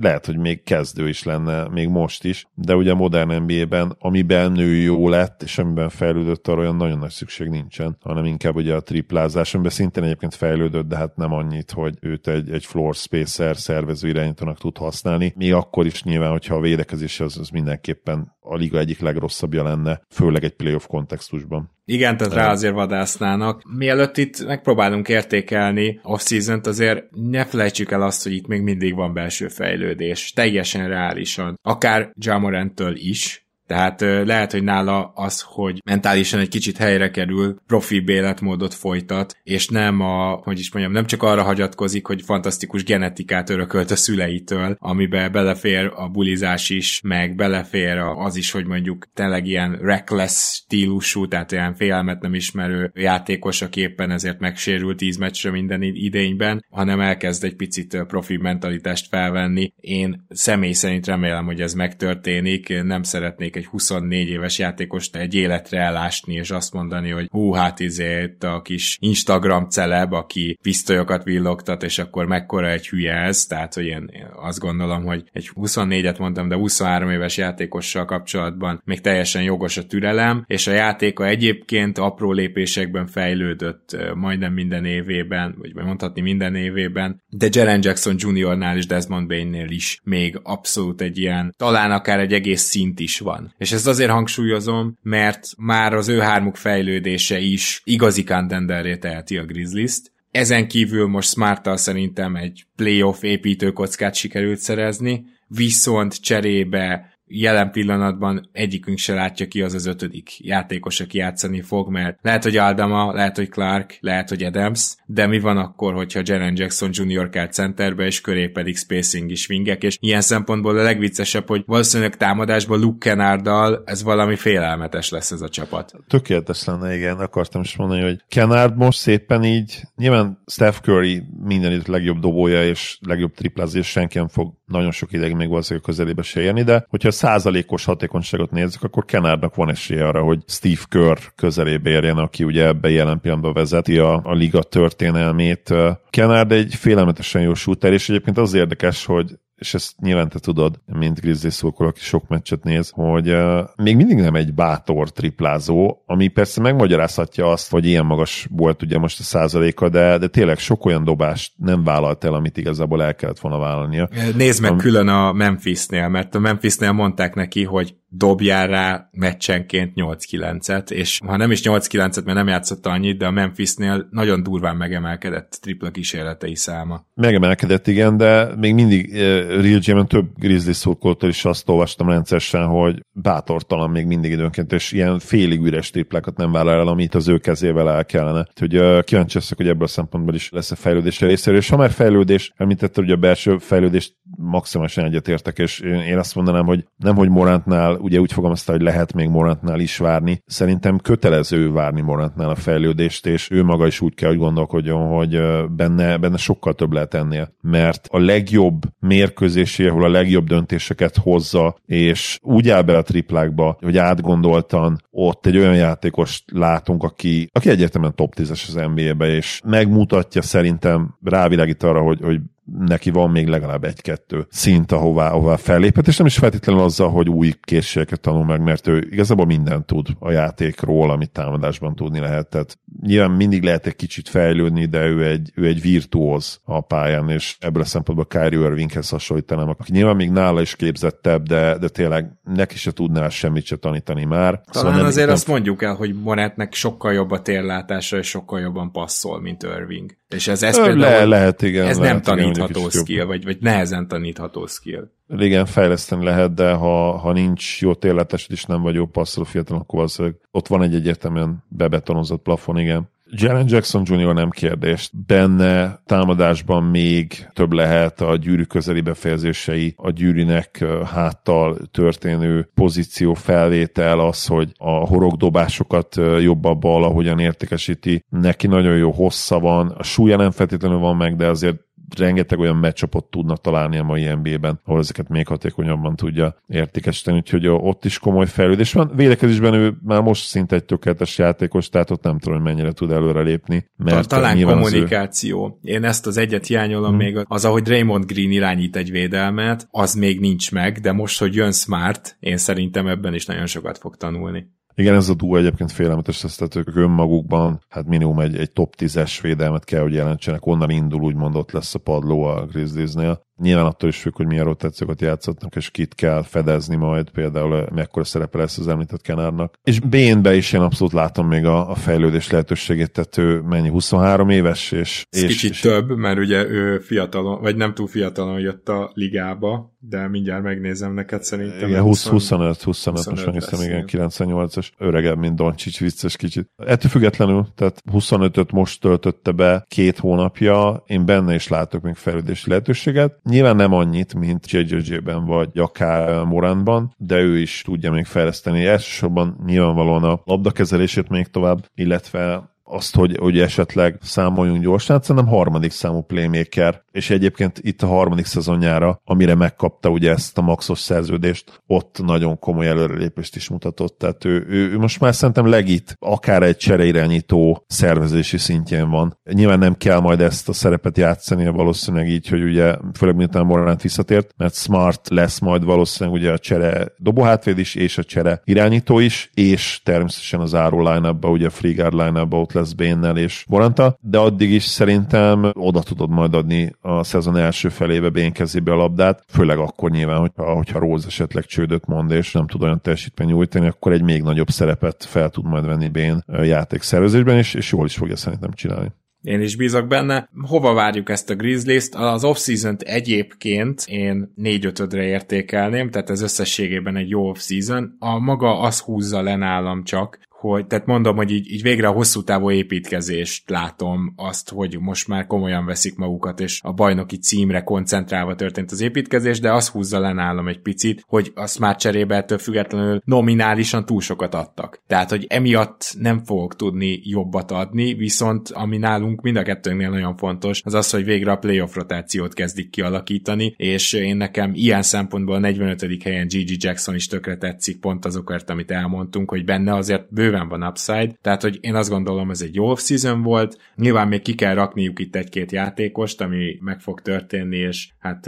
B: lehet, hogy még kezdő is lenne, még most is, de ugye a modern NBA-ben, amiben nő jó lett, és amiben fejlődött, arra olyan nagyon nagy szükség nincsen, hanem inkább ugye a triplázás, amiben szintén egyébként fejlődött, de hát nem annyit, hogy őt egy, egy floor spacer szervező irányítónak tud használni. Még akkor is nyilván, hogyha a védekezés az, az mindenképpen a liga egyik legrosszabbja lenne, főleg egy playoff kontextusban.
A: Igen, tehát rá azért vadásznának. Mielőtt itt megpróbálunk értékelni off-season azért ne felejtsük el azt, hogy itt még mindig van belső fejlődés. Teljesen reálisan. Akár Jamoranttől is, tehát lehet, hogy nála az, hogy mentálisan egy kicsit helyre kerül, profi életmódot folytat, és nem a, hogy is mondjam, nem csak arra hagyatkozik, hogy fantasztikus genetikát örökölt a szüleitől, amibe belefér a bulizás is, meg belefér az is, hogy mondjuk tényleg ilyen reckless stílusú, tehát olyan félelmet nem ismerő játékos, aki éppen ezért megsérült tíz meccsre minden idényben, hanem elkezd egy picit profi mentalitást felvenni. Én személy szerint remélem, hogy ez megtörténik, nem szeretnék egy 24 éves játékost egy életre elásni, és azt mondani, hogy hú, hát izé, a kis Instagram celeb, aki pisztolyokat villogtat, és akkor mekkora egy hülye ez, tehát hogy én azt gondolom, hogy egy 24-et mondtam, de 23 éves játékossal kapcsolatban még teljesen jogos a türelem, és a játéka egyébként apró lépésekben fejlődött majdnem minden évében, vagy mondhatni minden évében, de Jaren Jackson Jr.-nál és Desmond Bain-nél is még abszolút egy ilyen, talán akár egy egész szint is van. És ezt azért hangsúlyozom, mert már az ő hármuk fejlődése is igazi contenderré teheti a Grizzlies-t. Ezen kívül most smart szerintem egy playoff építőkockát sikerült szerezni, viszont cserébe jelen pillanatban egyikünk se látja ki az az ötödik játékos, aki játszani fog, mert lehet, hogy Aldama, lehet, hogy Clark, lehet, hogy Adams, de mi van akkor, hogyha Jaren Jackson Jr. kell centerbe, és köré pedig spacing is wingek, és ilyen szempontból a legviccesebb, hogy valószínűleg támadásban Luke Kenarddal ez valami félelmetes lesz ez a csapat.
B: Tökéletes lenne, igen, akartam is mondani, hogy Kennard most szépen így, nyilván Steph Curry mindenütt legjobb dobója és legjobb triplázés, senki nem fog nagyon sok ideig még valószínűleg közelébe se érni, de hogyha százalékos hatékonyságot nézzük, akkor Kenárnak van esélye arra, hogy Steve Kerr közelébe érjen, aki ugye ebbe jelen pillanatban vezeti a, a liga történelmét. Kenárd egy félelmetesen jó shooter, és egyébként az érdekes, hogy és ezt nyilván te tudod, mint Grizzly szurkol, aki sok meccset néz, hogy uh, még mindig nem egy bátor triplázó, ami persze megmagyarázhatja azt, hogy ilyen magas volt ugye most a százaléka, de, de tényleg sok olyan dobást nem vállalt el, amit igazából el kellett volna vállalnia.
A: Nézd meg Am- külön a Memphisnél, mert a Memphisnél mondták neki, hogy dobjál rá meccsenként 8-9-et, és ha nem is 8-9-et, mert nem játszott annyit, de a Memphisnél nagyon durván megemelkedett tripla kísérletei száma.
B: Megemelkedett, igen, de még mindig uh, Real gm több Grizzly szurkoltól is azt olvastam rendszeresen, hogy bátortalan még mindig időnként, és ilyen félig üres triplákat nem vállal el, amit az ő kezével el kellene. Úgyhogy uh, kíváncsi leszek, hogy ebből a szempontból is lesz a fejlődés részéről, és ha már fejlődés, említette, hogy a belső fejlődést maximálisan egyetértek, és én azt mondanám, hogy nem, hogy Morantnál, ugye úgy fogalmazta, hogy lehet még Morantnál is várni, szerintem kötelező várni Morantnál a fejlődést, és ő maga is úgy kell, hogy gondolkodjon, hogy benne, benne sokkal több lehet ennél, mert a legjobb mérkőzési, ahol a legjobb döntéseket hozza, és úgy áll be a triplákba, hogy átgondoltan ott egy olyan játékos látunk, aki, aki egyértelműen top 10-es az NBA-be, és megmutatja szerintem, rávilágít arra, hogy, hogy neki van még legalább egy-kettő szint, ahová, ahová felléphet, és nem is feltétlenül azzal, hogy új készségeket tanul meg, mert ő igazából mindent tud a játékról, amit támadásban tudni lehet. Tehát nyilván mindig lehet egy kicsit fejlődni, de ő egy, ő egy virtuóz a pályán, és ebből a szempontból Kyrie Irvinghez hasonlítanám, aki nyilván még nála is képzettebb, de, de tényleg neki se tudná semmit se tanítani már.
A: Talán szóval nem, azért nem... azt mondjuk el, hogy Monetnek sokkal jobb a térlátása, és sokkal jobban passzol, mint Irving. És ez, ez például,
B: Le, lehet, igen.
A: Ez
B: lehet,
A: nem tanítható igen, skill, vagy, vagy nehezen tanítható skill.
B: Igen, fejleszteni lehet, de ha, ha nincs jó térlátásod és nem vagy jó passzoló fiatal, akkor az, ott van egy egyértelműen bebetonozott plafon, igen. Jalen Jackson Jr. nem kérdés. Benne támadásban még több lehet a gyűrű közeli befejezései, a gyűrűnek háttal történő pozíció felvétel, az, hogy a horogdobásokat jobb a bal, ahogyan értékesíti. Neki nagyon jó hossza van, a súlya nem feltétlenül van meg, de azért rengeteg olyan meccsapot tudna találni a mai NBA-ben, ahol ezeket még hatékonyabban tudja értékesíteni, úgyhogy ott is komoly fejlődés van. Védekezésben ő már most szinte egy tökéletes játékos, tehát ott nem tudom, hogy mennyire tud előrelépni.
A: Mert Talán kommunikáció. Ő... Én ezt az egyet hiányolom hmm. még, az, ahogy Raymond Green irányít egy védelmet, az még nincs meg, de most, hogy jön Smart, én szerintem ebben is nagyon sokat fog tanulni.
B: Igen, ez a duo egyébként félelmetes, ezt tehát ők önmagukban, hát minimum egy, egy top 10-es védelmet kell, hogy jelentsenek, onnan indul, úgymond ott lesz a padló a Grizzliesnél. Nyilván attól is függ, hogy milyen rotációkat játszottak, és kit kell fedezni majd, például mekkora szerepe lesz az említett Kenárnak. És Bénbe is én abszolút látom még a, a fejlődés lehetőségét, tehát ő mennyi, 23 éves, és...
A: Ez és kicsit és, több, mert ugye ő fiatalon, vagy nem túl fiatalon jött a ligába, de mindjárt megnézem neked szerintem.
B: Igen, 20, 25, 25, 25 most megnéztem, igen, 98-as, öregebb, mint Doncsics, vicces kicsit. Ettől függetlenül, tehát 25-öt most töltötte be két hónapja, én benne is látok még fejlődési lehetőséget. Nyilván nem annyit, mint JJJ-ben vagy akár Moránban, de ő is tudja még fejleszteni. Elsősorban nyilvánvalóan a labdakezelését még tovább, illetve azt, hogy, hogy esetleg számoljunk gyorsan, szerintem harmadik számú playmaker, és egyébként itt a harmadik szezonjára, amire megkapta ugye ezt a maxos szerződést, ott nagyon komoly előrelépést is mutatott, tehát ő, ő, ő most már szerintem legit akár egy csereirányító szervezési szintjén van. Nyilván nem kell majd ezt a szerepet játszani, valószínűleg így, hogy ugye főleg miután Morant visszatért, mert Smart lesz majd valószínűleg ugye a csere dobóhátvéd is, és a csere irányító is, és természetesen az áró line ugye a free guard line ott lesz Bénnel és Moranta, de addig is szerintem oda tudod majd adni a szezon első felébe Bén kezébe a labdát, főleg akkor nyilván, hogyha, hogyha Rose esetleg csődöt mond és nem tud olyan teljesítmény nyújtani, akkor egy még nagyobb szerepet fel tud majd venni Bén játékszervezésben, és, és jól is fogja szerintem csinálni.
A: Én is bízok benne. Hova várjuk ezt a Grizzlies-t? Az off-season-t egyébként én 4 5 re értékelném, tehát ez összességében egy jó off-season. A maga az húzza le nálam csak, hogy, tehát mondom, hogy így, így végre a hosszú távú építkezést látom azt, hogy most már komolyan veszik magukat, és a bajnoki címre koncentrálva történt az építkezés, de az húzza le nálam egy picit, hogy azt már cserébe ettől függetlenül nominálisan túl sokat adtak. Tehát, hogy emiatt nem fogok tudni jobbat adni, viszont ami nálunk mind a kettőnknél nagyon fontos, az az, hogy végre a playoff rotációt kezdik kialakítani, és én nekem ilyen szempontból a 45. helyen Gigi Jackson is tökre tetszik, pont azokért, amit elmondtunk, hogy benne azért bő bőven van upside, tehát hogy én azt gondolom, ez egy jó off-season volt, nyilván még ki kell rakniuk itt egy-két játékost, ami meg fog történni, és hát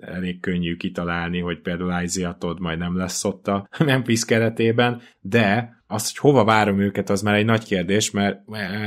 A: elég könnyű kitalálni, hogy például Isaiah Todd majd nem lesz ott a Memphis keretében, de az, hogy hova várom őket, az már egy nagy kérdés, mert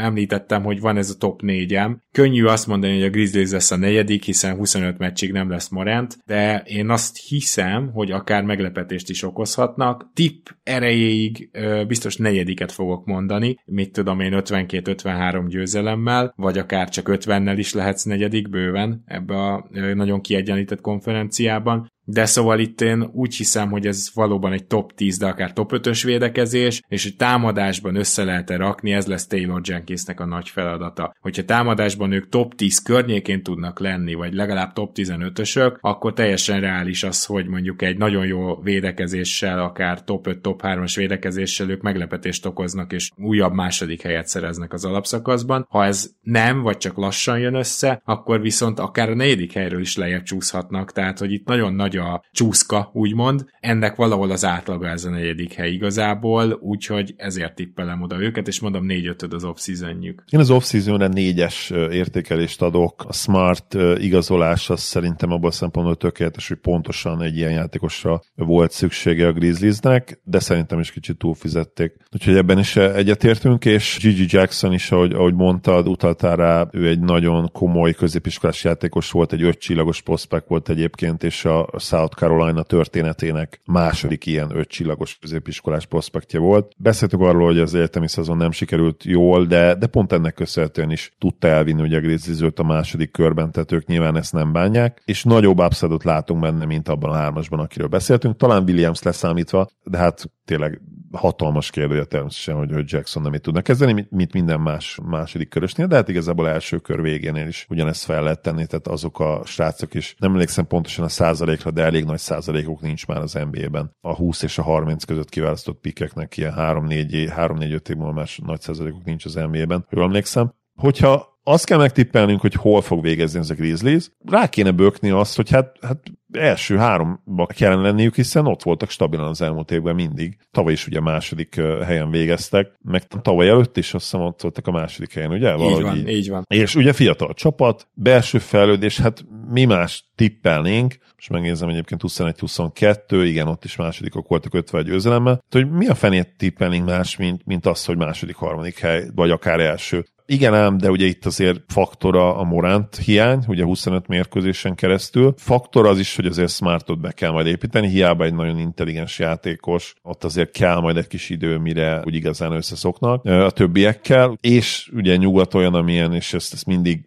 A: említettem, hogy van ez a top négyem. Könnyű azt mondani, hogy a Grizzlies lesz a negyedik, hiszen 25 meccsig nem lesz Morant, de én azt hiszem, hogy akár meglepetést is okozhatnak. Tip erejéig biztos negyediket fogok mondani, mit tudom én 52-53 győzelemmel, vagy akár csak 50-nel is lehetsz negyedik bőven ebbe a nagyon kiegyenlített konferenciában. De szóval itt én úgy hiszem, hogy ez valóban egy top 10, de akár top 5-ös védekezés, és hogy támadásban össze lehet -e rakni, ez lesz Taylor Jenkinsnek a nagy feladata. Hogyha támadásban ők top 10 környékén tudnak lenni, vagy legalább top 15-ösök, akkor teljesen reális az, hogy mondjuk egy nagyon jó védekezéssel, akár top 5, top 3-as védekezéssel ők meglepetést okoznak, és újabb második helyet szereznek az alapszakaszban. Ha ez nem, vagy csak lassan jön össze, akkor viszont akár a negyedik helyről is lejjebb csúszhatnak, tehát hogy itt nagyon nagy a csúszka, úgymond. Ennek valahol az átlaga ez a negyedik hely igazából, úgyhogy ezért tippelem oda őket, és mondom 4 5 az off -jük.
B: Én az off season négyes értékelést adok. A smart igazolás az szerintem abban a szempontból tökéletes, hogy pontosan egy ilyen játékosra volt szüksége a Grizzliesnek, de szerintem is kicsit túlfizették. Úgyhogy ebben is egyetértünk, és Gigi Jackson is, ahogy, ahogy mondtad, utaltál rá, ő egy nagyon komoly középiskolás játékos volt, egy öt csillagos prospect volt egyébként, és a South Carolina történetének második ilyen öt csillagos középiskolás prospektje volt. Beszéltük arról, hogy az egyetemi szezon nem sikerült jól, de, de pont ennek köszönhetően is tudta elvinni ugye Grizzlies a második körben, tehát ők nyilván ezt nem bánják, és nagyobb upside látunk benne, mint abban a hármasban, akiről beszéltünk, talán Williams leszámítva, de hát tényleg hatalmas kérdője természetesen, hogy, hogy Jackson nem így tudna kezdeni, mint minden más második körösnél, de hát igazából első kör végénél is ugyanezt fel lehet tenni, tehát azok a srácok is, nem emlékszem pontosan a százalékra, de elég nagy százalékok nincs már az NBA-ben. A 20 és a 30 között kiválasztott pikeknek ilyen 3-4-5 év múlva más nagy százalékok nincs az NBA-ben, jól emlékszem. Hogyha azt kell megtippelnünk, hogy hol fog végezni ez a Grizzlies. Rá kéne bökni azt, hogy hát, hát első háromba kellene lenniük, hiszen ott voltak stabilan az elmúlt évben mindig. Tavaly is ugye második helyen végeztek, meg tavaly előtt is azt hiszem ott voltak a második helyen, ugye?
A: Valahogy így van, így. így van.
B: És ugye fiatal csapat, belső fejlődés, hát mi más tippelnénk, és megnézem egyébként 21-22, igen, ott is másodikok voltak 50 győzelemmel, hogy mi a fenét tippelnénk más, mint, mint az, hogy második, harmadik hely, vagy akár első. Igen ám, de ugye itt azért faktora a Morant hiány, ugye 25 mérkőzésen keresztül. Faktor az is, hogy azért Smartot be kell majd építeni, hiába egy nagyon intelligens játékos, ott azért kell majd egy kis idő, mire úgy igazán összeszoknak a többiekkel, és ugye nyugat olyan, amilyen, és ezt, ezt mindig,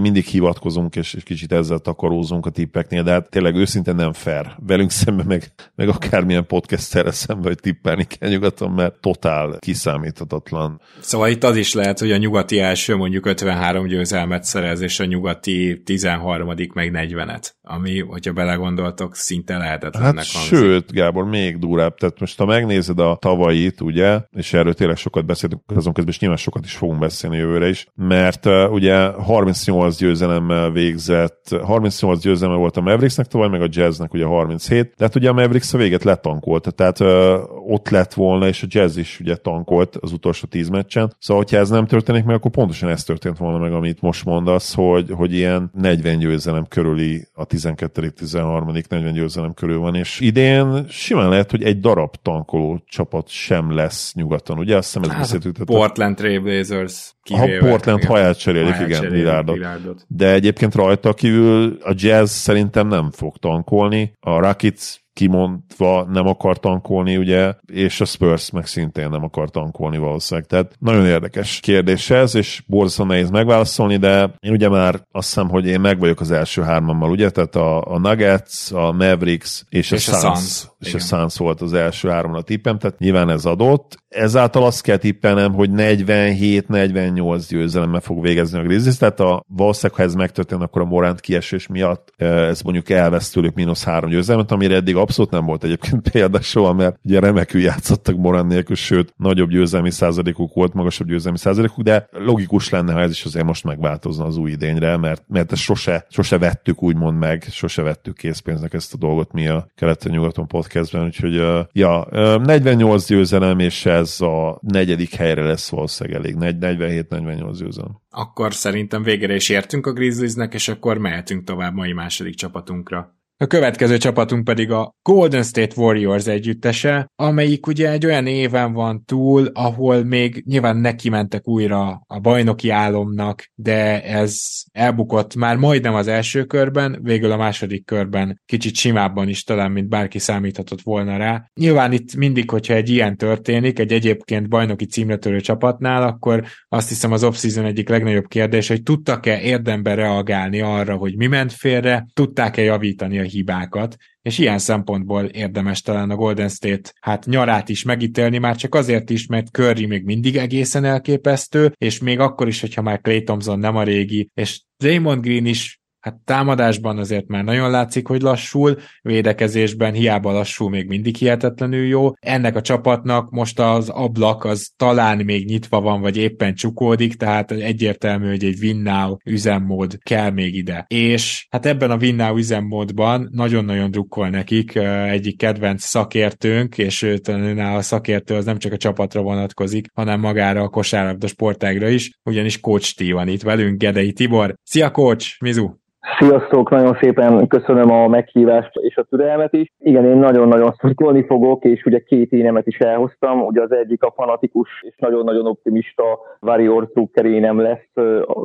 B: mindig hivatkozunk, és, és kicsit ezzel takarózunk a tippeknél, de hát tényleg őszintén nem fair. Velünk szemben, meg, meg akármilyen podcasterre szemben, hogy tippelni kell nyugaton, mert totál kiszámíthatatlan.
A: Szóval itt az is lehet, hogy a nyugati első mondjuk 53 győzelmet szerez, és a nyugati 13 meg 40-et, ami, hogyha belegondoltok, szinte lehetetlennek
B: hát hangzik. Sőt, Gábor, még durább. Tehát most ha megnézed a tavait, ugye, és erről tényleg sokat beszéltünk azon közben, és nyilván sokat is fogunk beszélni jövőre is, mert uh, ugye 38 győzelemmel végzett, 38 győzelemmel volt a Mavericksnek tavaly, meg a Jazznek ugye 37, de hát ugye a Mavericks a véget letankolta, tehát uh, ott lett volna, és a Jazz is ugye tankolt az utolsó 10 meccsen, szóval hogyha ez nem történik meg, akkor pontosan ez történt volna meg, amit most mondasz, hogy, hogy ilyen 40 győzelem körüli a 12 13 40 győzelem körül van, és idén simán lehet, hogy egy darab tankoló csapat sem lesz nyugaton, ugye? Azt hiszem ez hát, beszéltük.
A: Portland Trailblazers
B: kivéve. Ha Portland haját cserélik, igen, Lilárdot. De egyébként rajta kívül a Jazz szerintem nem fog tankolni. A Rockets kimondva nem akar tankolni, ugye, és a Spurs meg szintén nem akar tankolni valószínűleg. Tehát nagyon érdekes kérdés ez, és borzasztóan nehéz megválaszolni, de én ugye már azt hiszem, hogy én meg vagyok az első hármammal, ugye, tehát a, a Nuggets, a Mavericks és, és a, a Suns. És Igen. a Suns volt az első háromra tippem, tehát nyilván ez adott. Ezáltal azt kell tippelnem, hogy 47-48 győzelemmel fog végezni a Grizzlies, tehát a, valószínűleg, ha ez megtörtént, akkor a Morant kiesés miatt eh, ez mondjuk elvesz tőlük mínusz három győzelmet, amire eddig abszolút nem volt egyébként példa soha, mert ugye remekül játszottak Morán nélkül, sőt, nagyobb győzelmi százalékuk volt, magasabb győzelmi százalékuk, de logikus lenne, ha ez is azért most megváltozna az új idényre, mert, mert ezt sose, sose vettük úgymond meg, sose vettük készpénznek ezt a dolgot mi a keleten-nyugaton podcastben, úgyhogy uh, ja, uh, 48 győzelem, és ez a negyedik helyre lesz valószínűleg elég, 47-48 győzelem.
A: Akkor szerintem végére is értünk a Grizzliesnek, és akkor mehetünk tovább mai második csapatunkra. A következő csapatunk pedig a Golden State Warriors együttese, amelyik ugye egy olyan éven van túl, ahol még nyilván neki mentek újra a bajnoki álomnak, de ez elbukott már majdnem az első körben, végül a második körben kicsit simábban is talán, mint bárki számíthatott volna rá. Nyilván itt mindig, hogyha egy ilyen történik, egy egyébként bajnoki címletörő csapatnál, akkor azt hiszem az off-season egyik legnagyobb kérdés, hogy tudtak-e érdemben reagálni arra, hogy mi ment félre, tudták-e javítani a hibákat, és ilyen szempontból érdemes talán a Golden State hát nyarát is megítélni, már csak azért is, mert Curry még mindig egészen elképesztő, és még akkor is, hogyha már Clay Thompson nem a régi, és Draymond Green is hát támadásban azért már nagyon látszik, hogy lassul, védekezésben hiába lassul, még mindig hihetetlenül jó. Ennek a csapatnak most az ablak az talán még nyitva van, vagy éppen csukódik, tehát egyértelmű, hogy egy win now üzemmód kell még ide. És hát ebben a win now üzemmódban nagyon-nagyon drukkol nekik egyik kedvenc szakértőnk, és őt a szakértő az nem csak a csapatra vonatkozik, hanem magára a kosárlabda sportágra is, ugyanis Coach T van itt velünk, Gedei Tibor. Szia Coach, Mizu!
C: Sziasztok, nagyon szépen köszönöm a meghívást és a türelmet is. Igen, én nagyon-nagyon szurkolni fogok, és ugye két énemet is elhoztam. Ugye az egyik a fanatikus és nagyon-nagyon optimista Warriors Drucker énem lesz,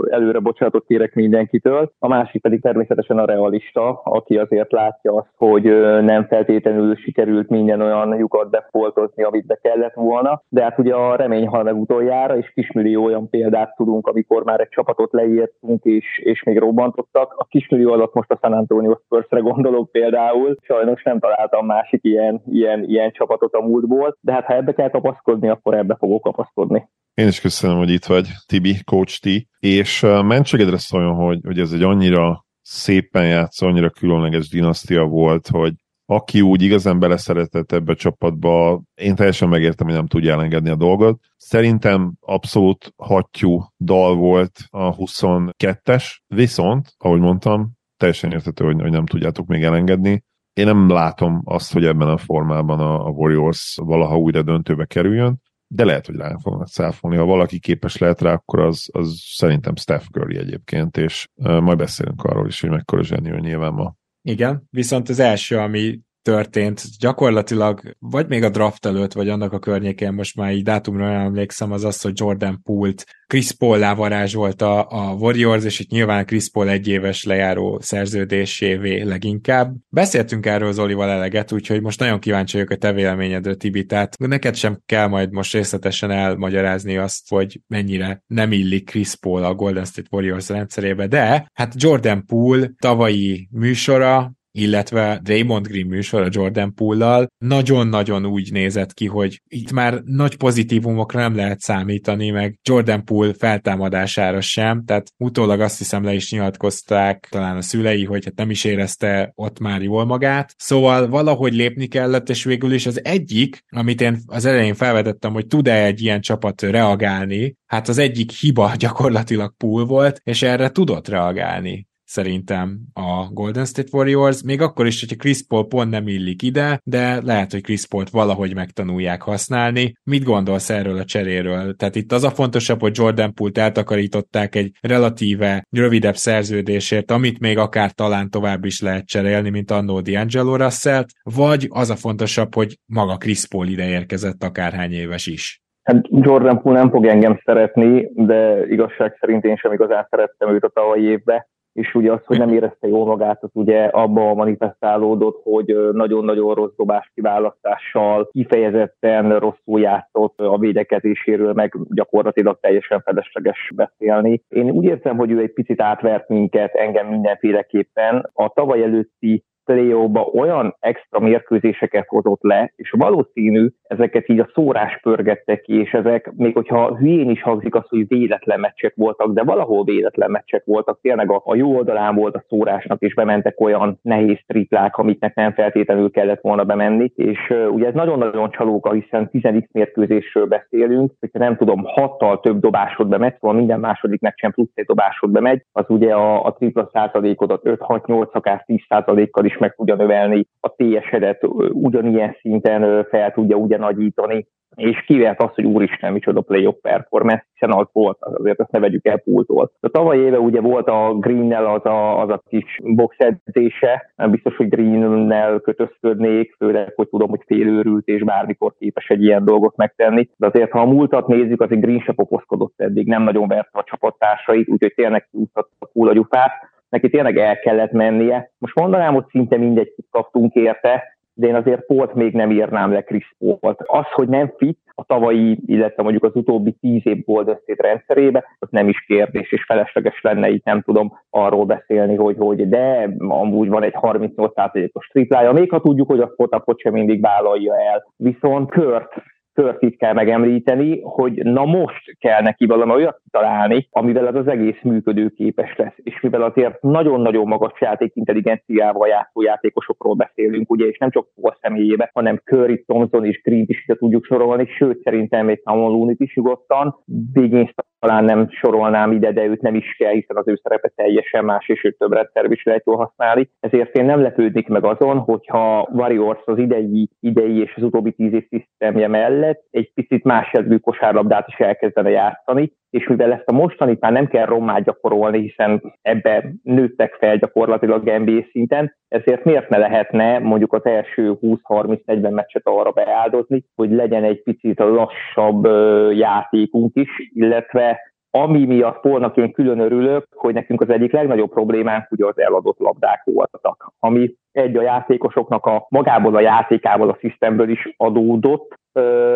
C: előre bocsánatot kérek mindenkitől. A másik pedig természetesen a realista, aki azért látja azt, hogy nem feltétlenül sikerült minden olyan lyukat befoltozni, amit be kellett volna. De hát ugye a remény hal meg utoljára, és kismillió olyan példát tudunk, amikor már egy csapatot leírtunk, és, és még robbantottak. Kismillió alatt most a San Antonio Spursre gondolok például. Sajnos nem találtam másik ilyen, ilyen, ilyen csapatot a múltból, de hát ha ebbe kell kapaszkodni, akkor ebbe fogok kapaszkodni.
B: Én is köszönöm, hogy itt vagy, Tibi, Coach T, és mentségedre szóljon, hogy, hogy ez egy annyira szépen játszó, annyira különleges dinasztia volt, hogy aki úgy igazán beleszeretett ebbe a csapatba, én teljesen megértem, hogy nem tudja elengedni a dolgot. Szerintem abszolút hattyú dal volt a 22-es, viszont, ahogy mondtam, teljesen értető, hogy, hogy nem tudjátok még elengedni. Én nem látom azt, hogy ebben a formában a, a Warriors valaha újra döntőbe kerüljön, de lehet, hogy rá fognak száfolni. Ha valaki képes lehet rá, akkor az, az szerintem Steph Curry egyébként, és uh, majd beszélünk arról is, hogy mekkora zseniő nyilván ma.
A: Igen, viszont az első, ami történt, gyakorlatilag vagy még a draft előtt, vagy annak a környékén, most már így dátumra emlékszem, az az, hogy Jordan Pult Chris Paul volt a, Warriors, és itt nyilván Chris Paul egy éves lejáró szerződésévé leginkább. Beszéltünk erről az Olival eleget, úgyhogy most nagyon kíváncsi vagyok a te véleményedről, Tibi, tehát neked sem kell majd most részletesen elmagyarázni azt, hogy mennyire nem illik Chris Paul a Golden State Warriors rendszerébe, de hát Jordan Poole tavalyi műsora illetve Draymond Green műsor a Jordan Poole-lal nagyon-nagyon úgy nézett ki, hogy itt már nagy pozitívumokra nem lehet számítani, meg Jordan Poole feltámadására sem, tehát utólag azt hiszem le is nyilatkozták talán a szülei, hogy hát nem is érezte ott már jól magát, szóval valahogy lépni kellett, és végül is az egyik, amit én az elején felvetettem, hogy tud-e egy ilyen csapat reagálni, hát az egyik hiba gyakorlatilag Poole volt, és erre tudott reagálni szerintem a Golden State Warriors, még akkor is, hogyha Chris Paul pont nem illik ide, de lehet, hogy Chris Paul-t valahogy megtanulják használni. Mit gondolsz erről a cseréről? Tehát itt az a fontosabb, hogy Jordan Poole-t eltakarították egy relatíve rövidebb szerződésért, amit még akár talán tovább is lehet cserélni, mint annó D'Angelo russell vagy az a fontosabb, hogy maga Chris Paul ide érkezett akárhány éves is?
C: Hát Jordan Poole nem fog engem szeretni, de igazság szerint én sem igazán szerettem őt a tavalyi évbe és ugye az, hogy nem érezte jól magát, az ugye abba manifestálódott, hogy nagyon-nagyon rossz dobás kiválasztással kifejezetten rosszul játszott a védekezéséről, meg gyakorlatilag teljesen felesleges beszélni. Én úgy érzem, hogy ő egy picit átvert minket, engem mindenféleképpen. A tavaly előtti play olyan extra mérkőzéseket hozott le, és valószínű, ezeket így a szórás pörgette ki, és ezek, még hogyha hülyén is hangzik az, hogy véletlen meccsek voltak, de valahol véletlen meccsek voltak, tényleg a, a jó oldalán volt a szórásnak, és bementek olyan nehéz triplák, amiknek nem feltétlenül kellett volna bemenni, és uh, ugye ez nagyon-nagyon csalóka, hiszen 10 mérkőzésről beszélünk, hogyha nem tudom, hattal több dobásod bemegy, szóval minden második meccsen plusz egy dobásod bemegy, az ugye a, a tripla százalékodat 5-6-8, akár 10 százalékkal is meg tudja növelni, a TS-edet ugyanilyen szinten fel tudja ugyanagyítani, és kivert azt, hogy úristen, micsoda playoff performance, hiszen az volt, azért ezt ne vegyük el pultól. A tavaly éve ugye volt a Green-nel az a, az a kis boxedzése, nem biztos, hogy Green-nel kötözködnék, főleg, hogy tudom, hogy félőrült és bármikor képes egy ilyen dolgot megtenni. De azért, ha a múltat nézzük, azért Green se poposzkodott eddig, nem nagyon verte a csapattársait, úgyhogy tényleg kiúszhatta a cool a gyufát neki tényleg el kellett mennie. Most mondanám, hogy szinte mindegy kaptunk érte, de én azért Polt még nem írnám le Chris Polt. Az, hogy nem fit a tavalyi, illetve mondjuk az utóbbi tíz év State rendszerébe, az nem is kérdés, és felesleges lenne itt nem tudom arról beszélni, hogy, hogy de amúgy van egy 38%-os triplája, még ha tudjuk, hogy a spotapot sem mindig vállalja el. Viszont Kört Kört itt kell megemlíteni, hogy na most kell neki valami olyat találni, amivel az az egész működőképes lesz. És mivel azért nagyon-nagyon magas játékintelligenciával játszó játékosokról beszélünk, ugye, és nem csak Paul személyébe, hanem Curry, Thompson és Green is tudjuk sorolni, sőt szerintem még Samon is nyugodtan, Wiggins talán nem sorolnám ide, de őt nem is kell, hiszen az ő szerepe teljesen más, és őt több rendszerben is lehet jól használni. Ezért én nem lepődnék meg azon, hogyha Warriors az idei, idei és az utóbbi tíz év szisztemje mellett egy picit más jellegű kosárlabdát is elkezdene játszani, és mivel ezt a mostanit már nem kell rommá gyakorolni, hiszen ebbe nőttek fel gyakorlatilag NBA szinten, ezért miért ne lehetne mondjuk az első 20-30-40 meccset arra beáldozni, hogy legyen egy picit lassabb játékunk is, illetve ami miatt Polnak én külön örülök, hogy nekünk az egyik legnagyobb problémánk ugye az eladott labdák voltak, ami egy a játékosoknak a magából a játékából, a szisztemből is adódott,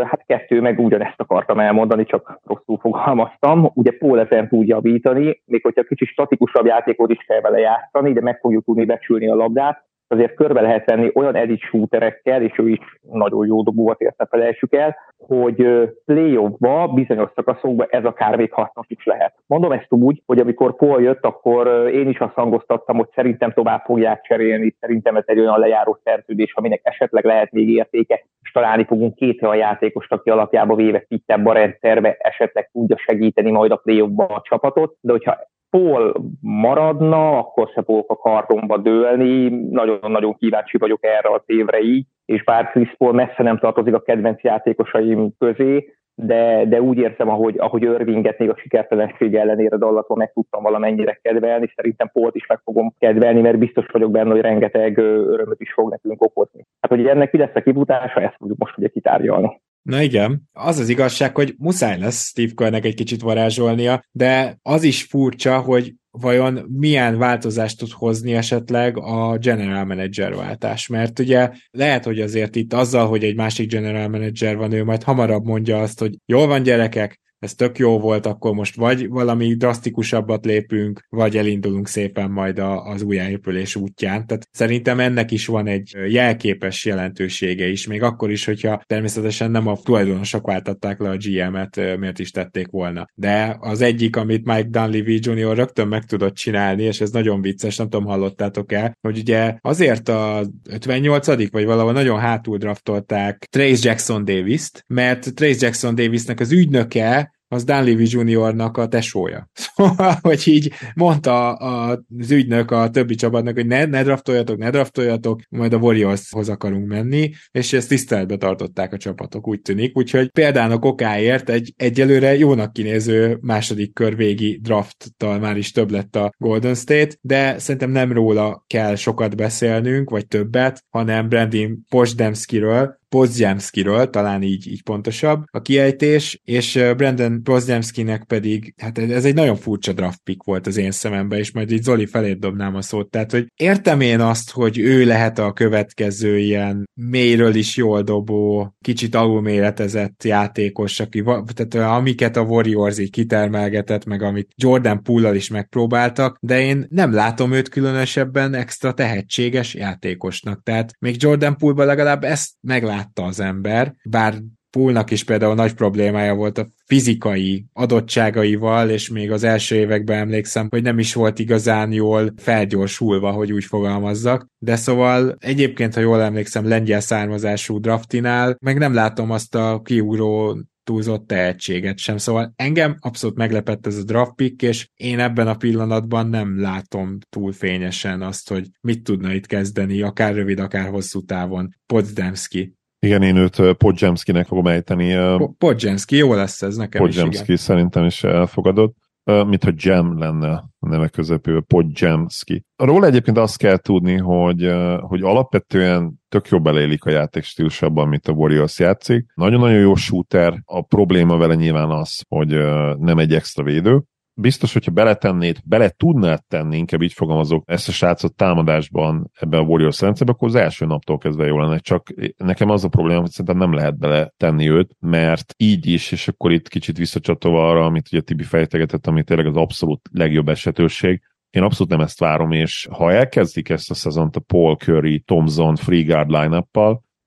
C: hát kettő meg ugyanezt akartam elmondani, csak rosszul fogalmaztam. Ugye Paul ezen tud javítani, még hogyha kicsit statikusabb játékot is kell vele játszani, de meg fogjuk tudni becsülni a labdát, azért körbe lehet tenni olyan edit shooterekkel, és ő is nagyon jó dobó, azért ne felejtsük el, hogy playoffba, bizonyos szakaszokban ez akár még hasznos is lehet. Mondom ezt úgy, hogy amikor Paul jött, akkor én is azt hangoztattam, hogy szerintem tovább fogják cserélni, szerintem ez egy olyan lejáró szerződés, aminek esetleg lehet még értéke, és találni fogunk két olyan játékost, aki alapjába véve fittebb a rendszerbe, esetleg tudja segíteni majd a playoffba a csapatot, de hogyha Paul maradna, akkor se fogok a kardomba dőlni. Nagyon-nagyon kíváncsi vagyok erre a évre így, és bár Chris Paul messze nem tartozik a kedvenc játékosaim közé, de, de úgy érzem, ahogy, ahogy Irvinget még a sikertelenség ellenére dallatban meg tudtam valamennyire kedvelni, szerintem Polt is meg fogom kedvelni, mert biztos vagyok benne, hogy rengeteg örömöt is fog nekünk okozni. Hát, hogy ennek mi lesz a kibutása, ezt fogjuk most ugye kitárgyalni.
A: Na igen, az az igazság, hogy muszáj lesz Steve Kerrnek egy kicsit varázsolnia, de az is furcsa, hogy vajon milyen változást tud hozni esetleg a general manager váltás, mert ugye lehet, hogy azért itt azzal, hogy egy másik general manager van, ő majd hamarabb mondja azt, hogy jól van gyerekek, ez tök jó volt, akkor most vagy valami drasztikusabbat lépünk, vagy elindulunk szépen majd a, az újjáépülés útján. Tehát szerintem ennek is van egy jelképes jelentősége is, még akkor is, hogyha természetesen nem a tulajdonosok váltatták le a GM-et, miért is tették volna. De az egyik, amit Mike Dunleavy Jr. rögtön meg tudott csinálni, és ez nagyon vicces, nem tudom, hallottátok el, hogy ugye azért a 58 vagy valahol nagyon hátul draftolták Trace Jackson Davis-t, mert Trace Jackson Davisnek az ügynöke az Dan Levy Juniornak a tesója. Szóval, hogy így mondta az ügynök a többi csapatnak, hogy ne, ne draftoljatok, ne draftoljatok, majd a Warriorshoz akarunk menni, és ezt tiszteletbe tartották a csapatok, úgy tűnik. Úgyhogy például okáért egy egyelőre jónak kinéző második kör végi drafttal már is több lett a Golden State, de szerintem nem róla kell sokat beszélnünk, vagy többet, hanem Brandon Posdemskiről, Podziemskiről, talán így, így pontosabb a kiejtés, és Brandon Podziemskinek pedig, hát ez egy nagyon furcsa draft pick volt az én szememben, és majd így Zoli felét dobnám a szót, tehát hogy értem én azt, hogy ő lehet a következő ilyen mélyről is jól dobó, kicsit alulméretezett játékos, aki, tehát amiket a Warriors így kitermelgetett, meg amit Jordan poole is megpróbáltak, de én nem látom őt különösebben extra tehetséges játékosnak, tehát még Jordan poole legalább ezt meglát látta az ember, bár Poolnak is például nagy problémája volt a fizikai adottságaival, és még az első években emlékszem, hogy nem is volt igazán jól felgyorsulva, hogy úgy fogalmazzak. De szóval egyébként, ha jól emlékszem, lengyel származású draftinál, meg nem látom azt a kiugró túlzott tehetséget sem. Szóval engem abszolút meglepett ez a draft pick, és én ebben a pillanatban nem látom túl fényesen azt, hogy mit tudna itt kezdeni, akár rövid, akár hosszú távon Potsdamski.
B: Igen, én őt Podzsemszkinek fogom ejteni.
A: Podzsemszki, jó lesz ez nekem
B: Podzsemszki szerintem is elfogadott. Mint hogy Jam lenne a neve közepével, Podzsemszki. Róla egyébként azt kell tudni, hogy, hogy alapvetően tök jobb beleélik a játék stílusabban, mint a Warriors játszik. Nagyon-nagyon jó shooter, a probléma vele nyilván az, hogy nem egy extra védő, biztos, hogyha beletennéd, bele tudnád tenni, inkább így fogalmazok, ezt a srácot támadásban ebben a Warriors rendszerben, akkor az első naptól kezdve jó lenne. Csak nekem az a probléma, hogy szerintem nem lehet bele tenni őt, mert így is, és akkor itt kicsit visszacsatolva arra, amit ugye Tibi fejtegetett, ami tényleg az abszolút legjobb esetőség, én abszolút nem ezt várom, és ha elkezdik ezt a szezont a Paul Curry, Thompson, Freeguard line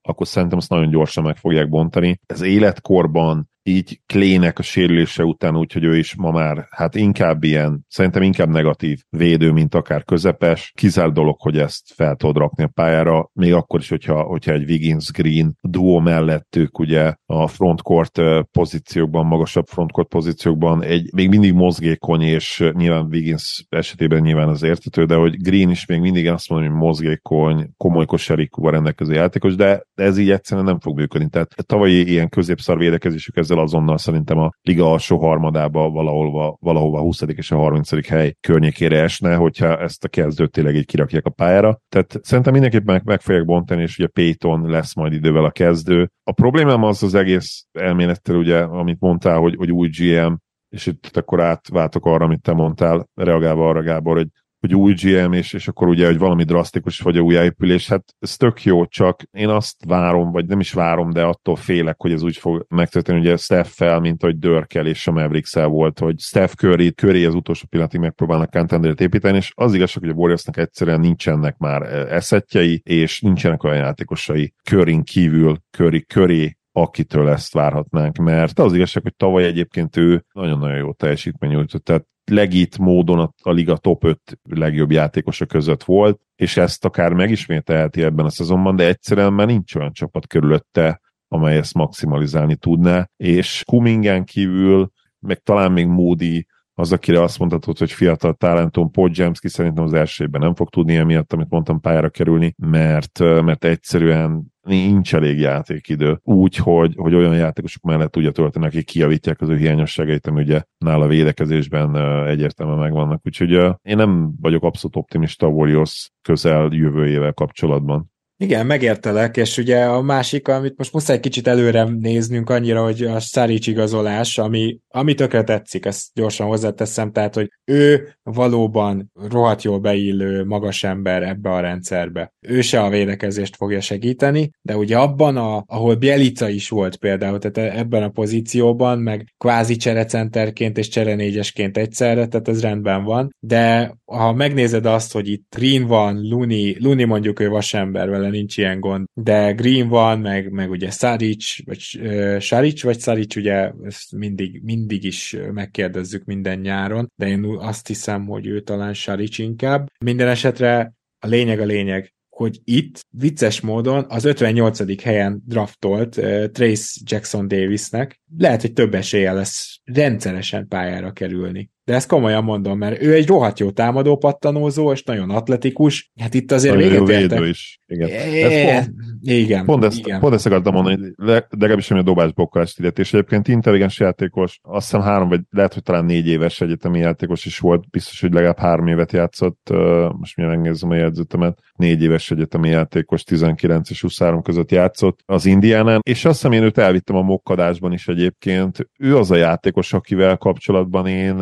B: akkor szerintem azt nagyon gyorsan meg fogják bontani. Ez életkorban így Klének a sérülése után, úgyhogy ő is ma már hát inkább ilyen, szerintem inkább negatív védő, mint akár közepes. Kizár dolog, hogy ezt fel tudod rakni a pályára, még akkor is, hogyha, hogyha egy Wiggins Green duo mellettük ugye a frontcourt pozíciókban, magasabb frontcourt pozíciókban egy még mindig mozgékony, és nyilván Wiggins esetében nyilván az értető, de hogy Green is még mindig azt mondom, hogy mozgékony, komoly kosarikúval rendelkező játékos, de ez így egyszerűen nem fog működni. Tehát tavalyi ilyen középszar védekezésük ezzel ezzel azonnal szerintem a liga alsó harmadába valahol, valahova a 20. és a 30. hely környékére esne, hogyha ezt a kezdőt tényleg így kirakják a pályára. Tehát szerintem mindenképp meg, meg fogják bontani, és ugye Payton lesz majd idővel a kezdő. A problémám az az egész elmélettel, ugye, amit mondtál, hogy, hogy új GM, és itt akkor átváltok arra, amit te mondtál, reagálva arra, Gábor, hogy hogy új GM, és, és akkor ugye, hogy valami drasztikus vagy a újjáépülés, hát ez tök jó, csak én azt várom, vagy nem is várom, de attól félek, hogy ez úgy fog megtörténni, ugye Steph fel, mint hogy Dörkel és a mavericks volt, hogy Steph Curry, Curry az utolsó pillanatig megpróbálnak contendert építeni, és az igazság, hogy a Warriorsnak egyszerűen nincsenek már eszetjei, és nincsenek olyan játékosai Curry kívül, Curry, Curry akitől ezt várhatnánk, mert az igazság, hogy tavaly egyébként ő nagyon-nagyon jó teljesítmény nyújtott, tehát legit módon a, a liga top 5 legjobb játékosa között volt, és ezt akár megismételheti ebben a szezonban, de egyszerűen már nincs olyan csapat körülötte, amely ezt maximalizálni tudná, és Kumingen kívül, meg talán még Moody, az, akire azt mondhatod, hogy fiatal talentum, Podjamski szerintem az elsőben nem fog tudni emiatt, amit mondtam, pályára kerülni, mert, mert egyszerűen nincs elég játékidő, úgy, hogy, hogy olyan játékosok mellett tudja tölteni, akik kiavítják az ő hiányosságait, ami ugye nála védekezésben egyértelműen megvannak. Úgyhogy én nem vagyok abszolút optimista a Warriors közel jövőjével kapcsolatban.
A: Igen, megértelek, és ugye a másik, amit most muszáj kicsit előre néznünk annyira, hogy a Szárics igazolás, ami, ami tökre tetszik, ezt gyorsan hozzáteszem, tehát, hogy ő valóban rohadt jól beillő magas ember ebbe a rendszerbe. Ő se a védekezést fogja segíteni, de ugye abban, a, ahol Bielica is volt például, tehát ebben a pozícióban, meg kvázi cserecenterként és cserenégyesként egyszerre, tehát ez rendben van, de ha megnézed azt, hogy itt Green van, Luni, Luni mondjuk ő vasember, vele nincs ilyen gond, de Green van, meg, meg ugye Saric, vagy uh, Saric, vagy Saric, ugye ezt mindig, mindig is megkérdezzük minden nyáron, de én azt hiszem, hogy ő talán Saric inkább. Minden esetre a lényeg a lényeg, hogy itt vicces módon az 58. helyen draftolt uh, Trace Jackson Davisnek lehet, hogy több esélye lesz rendszeresen pályára kerülni. De ezt komolyan mondom, mert ő egy rohadt jó támadó pattanózó, és nagyon atletikus. Hát itt azért
B: nagyon véget értek. is. Igen.
A: É, pont, igen.
B: Pont ezt,
A: igen.
B: Pont ezt akartam mondani, hogy legalábbis ami a dobás blokkolást illeti, és egyébként intelligens játékos, azt hiszem három, vagy lehet, hogy talán négy éves egyetemi játékos is volt, biztos, hogy legalább három évet játszott, most mi megnézem a jegyzetemet, négy éves egyetemi játékos, 19 és 23 között játszott az Indiánán, és azt hiszem én őt elvittem a mokkadásban is egyébként. Ő az a játékos, akivel kapcsolatban én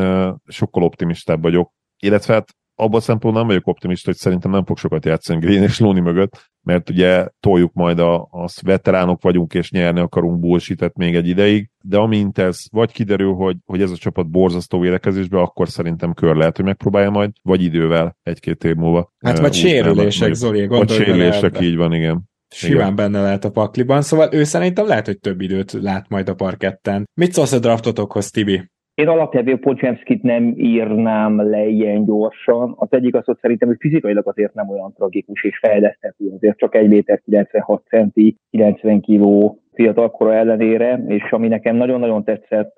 B: sokkal optimistább vagyok, illetve hát abban a szempontból nem vagyok optimista, hogy szerintem nem fog sokat játszani Green és Lóni mögött, mert ugye toljuk majd a, azt veteránok vagyunk és nyerni akarunk bullshit még egy ideig, de amint ez vagy kiderül, hogy, hogy ez a csapat borzasztó védekezésbe, akkor szerintem kör lehet, hogy megpróbálja majd, vagy idővel, egy-két év múlva.
A: Hát vagy sérülések, Zoli,
B: Vagy sérülések, így van, igen
A: simán Igen. benne lehet a pakliban, szóval ő szerintem lehet, hogy több időt lát majd a parketten. Mit szólsz a draftotokhoz, Tibi?
C: Én alapvetően Pocsemszkit nem írnám le ilyen gyorsan. Az egyik az, hogy szerintem, hogy fizikailag azért nem olyan tragikus és fejleszthető, azért csak 1 méter 96 centi, 90 kiló fiatalkora ellenére, és ami nekem nagyon-nagyon tetszett,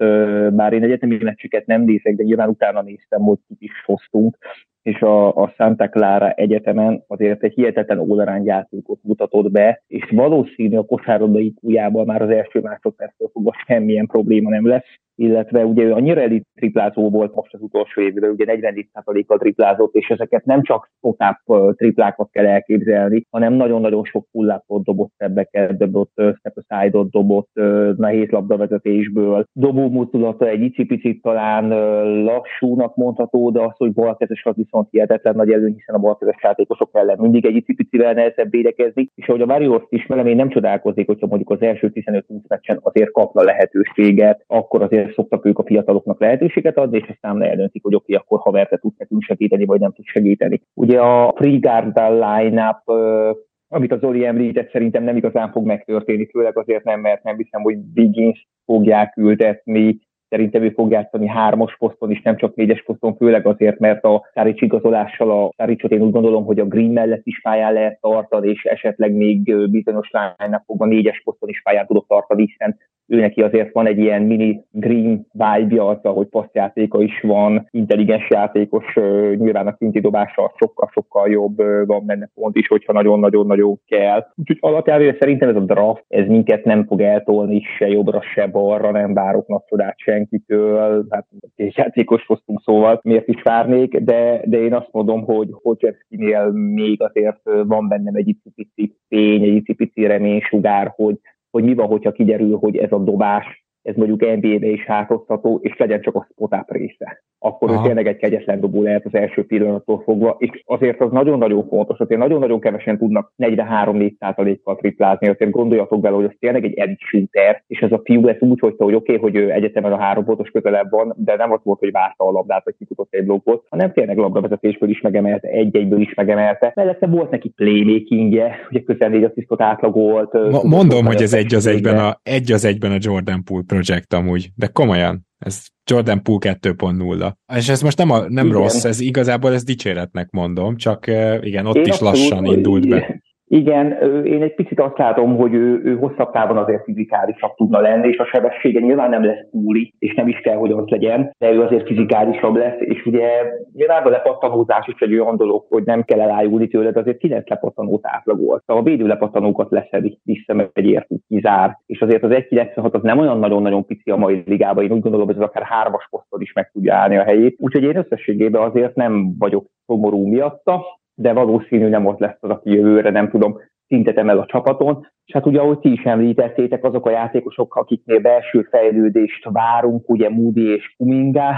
C: bár én egyetemi meccseket nem nézek, de nyilván utána néztem, hogy kit is hoztunk, és a, a Santa Clara Egyetemen azért egy hihetetlen ólerány játékot mutatott be, és valószínű a kosárlabdai kújában már az első másodperctől fogva semmilyen probléma nem lesz. illetve ugye ő annyira elit triplázó volt most az utolsó évben, ugye 44%-kal triplázott, és ezeket nem csak spot triplákat kell elképzelni, hanem nagyon-nagyon sok fullápot dobott szebbeket, dobott step aside dobott nehéz labdavezetésből. Dobó mozdulata egy icipicit talán lassúnak mondható, de az, hogy balkezes az viszont hihetetlen nagy előny, hiszen a balkezes játékosok ellen mindig egy icipicivel nehezebb védekezni, és ahogy a Warriors ismerem, én nem csodálkozik, hogyha mondjuk az első 15-20 meccsen azért kapna lehetőséget, akkor azért szoktak ők a fiataloknak lehetőséget adni, és aztán eldöntik, hogy oké, okay, akkor ha te tud nekünk segíteni, vagy nem tud segíteni. Ugye a Free Guard line-up amit az Zoli említett, szerintem nem igazán fog megtörténni, főleg azért nem, mert nem hiszem, hogy Biggins fogják ültetni, Szerintem ő fog játszani hármas poszton is, nem csak négyes poszton, főleg azért, mert a Szárics igazolással a Száricsot én úgy gondolom, hogy a Green mellett is pályán lehet tartani, és esetleg még bizonyos lánynak fogva négyes poszton is pályán tudok tartani, hiszen ő neki azért van egy ilyen mini green vibe-ja azzal, hogy passzjátéka is van, intelligens játékos, nyilván a kinti dobása sokkal-sokkal jobb, van benne pont is, hogyha nagyon-nagyon-nagyon kell. Úgyhogy alapjában szerintem ez a draft, ez minket nem fog eltolni se jobbra, se balra, nem várok nagy csodát senkitől, hát egy játékos hoztunk szóval, miért is várnék, de, de én azt mondom, hogy Hocsevszkinél még azért van bennem egy icipici fény, egy icipici reménysugár, hogy hogy mi van, hogyha kiderül, hogy ez a dobás ez mondjuk NBA-be is hátozható, és legyen csak a spot up része. Akkor Aha. ő tényleg egy kegyetlen dobó lehet az első pillanattól fogva, és azért az nagyon-nagyon fontos, azért nagyon-nagyon kevesen tudnak 43-4%-kal triplázni, azért gondoljatok bele, hogy az tényleg egy edit shooter, és ez a fiú ezt úgy hagyta, hogy oké, okay, hogy ő egyetemen a három pontos kötelebb van, de nem az volt, hogy várta a labdát, vagy kifutott egy blokkot, hanem tényleg labdavezetésből is megemelte, egy-egyből is megemelte. Mellette volt neki playmakingje, ugye közel négy asszisztot átlagolt.
A: Mondom, hogy ez egy az egyben a, egy az egyben a Jordan Poole projekt amúgy, de komolyan, ez Jordan Poole 2.0. És ez most nem, a, nem rossz, ez igazából ez dicséretnek mondom, csak igen, ott Én is lassan indult be.
C: Igen, én egy picit azt látom, hogy ő, ő hosszabb távon azért fizikálisabb tudna lenni, és a sebessége nyilván nem lesz túli, és nem is kell, hogy az legyen, de ő azért fizikálisabb lesz, és ugye nyilván a lepattanózás is egy olyan dolog, hogy nem kell elájulni tőle, de azért 9 lepattanót átlagolt. Szóval a védő lepattanókat leszedi, egy értük, kizár, és azért az 1.96 az nem olyan nagyon-nagyon pici a mai ligában, én úgy gondolom, hogy ez akár hármas poszton is meg tudja állni a helyét, úgyhogy én összességében azért nem vagyok szomorú miatta, de valószínű nem ott lesz az, aki jövőre nem tudom, szintet emel a csapaton, és hát ugye, ahogy ti is említettétek, azok a játékosok, akiknél belső fejlődést várunk, ugye Moody és Kuminga,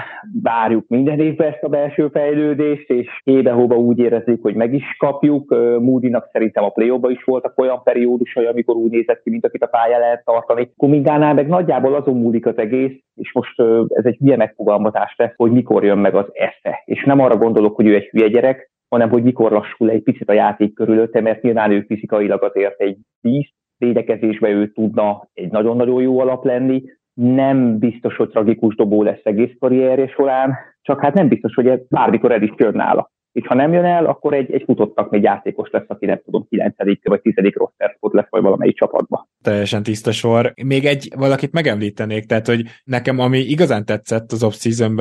C: várjuk minden évben ezt a belső fejlődést, és hébe-hóba úgy érezzük, hogy meg is kapjuk. Moody-nak szerintem a play is voltak olyan periódusai, amikor úgy nézett ki, mint akit a pályán lehet tartani. Kumingánál meg nagyjából azon múlik az egész, és most ez egy milyen megfogalmazás lesz, hogy mikor jön meg az esze. És nem arra gondolok, hogy ő egy hülye gyerek, hanem hogy mikor lassul egy picit a játék körülötte, mert nyilván ő fizikailag azért egy 10 védekezésbe ő tudna egy nagyon-nagyon jó alap lenni, nem biztos, hogy tragikus dobó lesz egész karrierje során, csak hát nem biztos, hogy bármikor el is jön nála. És ha nem jön el, akkor egy, egy futottak még játékos lesz, aki nem tudom, 9. vagy 10. roster spot lesz, vagy valamelyik csapatba.
A: Teljesen tiszta sor. Még egy valakit megemlítenék, tehát hogy nekem ami igazán tetszett az off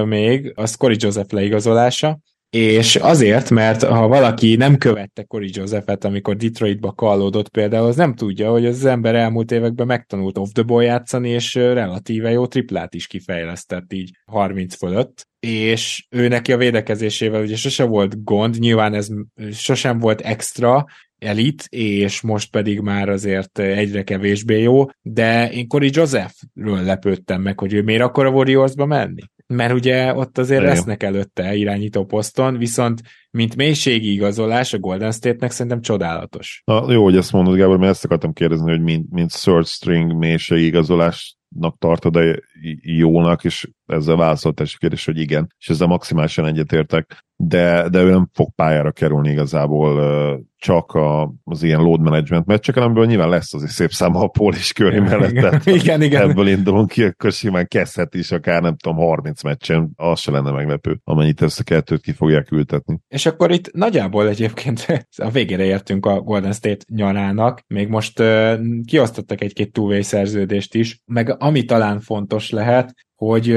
A: még, az Corey Joseph leigazolása, és azért, mert ha valaki nem követte Corey Josephet, amikor Detroitba kallódott például, az nem tudja, hogy az ember elmúlt években megtanult off the ball játszani, és relatíve jó triplát is kifejlesztett így 30 fölött, és ő neki a védekezésével ugye sose volt gond, nyilván ez sosem volt extra, elit, és most pedig már azért egyre kevésbé jó, de én Corey Josephről lepődtem meg, hogy ő miért akar a Warriorsba menni mert ugye ott azért Igen. lesznek előtte irányító poszton, viszont mint mélységi igazolás a Golden State-nek szerintem csodálatos.
B: Na, jó, hogy ezt mondod, Gábor, mert ezt akartam kérdezni, hogy mint, mint third string mélységi igazolásnak tartod-e jónak, és ezzel válaszolt a kérdés, hogy igen, és ezzel maximálisan egyetértek, de, de ő nem fog pályára kerülni igazából csak a, az ilyen load management meccseken, amiből nyilván lesz az egy szép száma a Paul és Curry mellett. Tehát
A: igen, igen.
B: Ebből indulunk ki, akkor simán kezdhet is akár nem tudom 30 meccsen, az se lenne meglepő, amennyit ezt a kettőt ki fogják ültetni.
A: És akkor itt nagyjából egyébként a végére értünk a Golden State nyarának, még most uh, kiosztottak egy-két two szerződést is, meg ami talán fontos lehet, hogy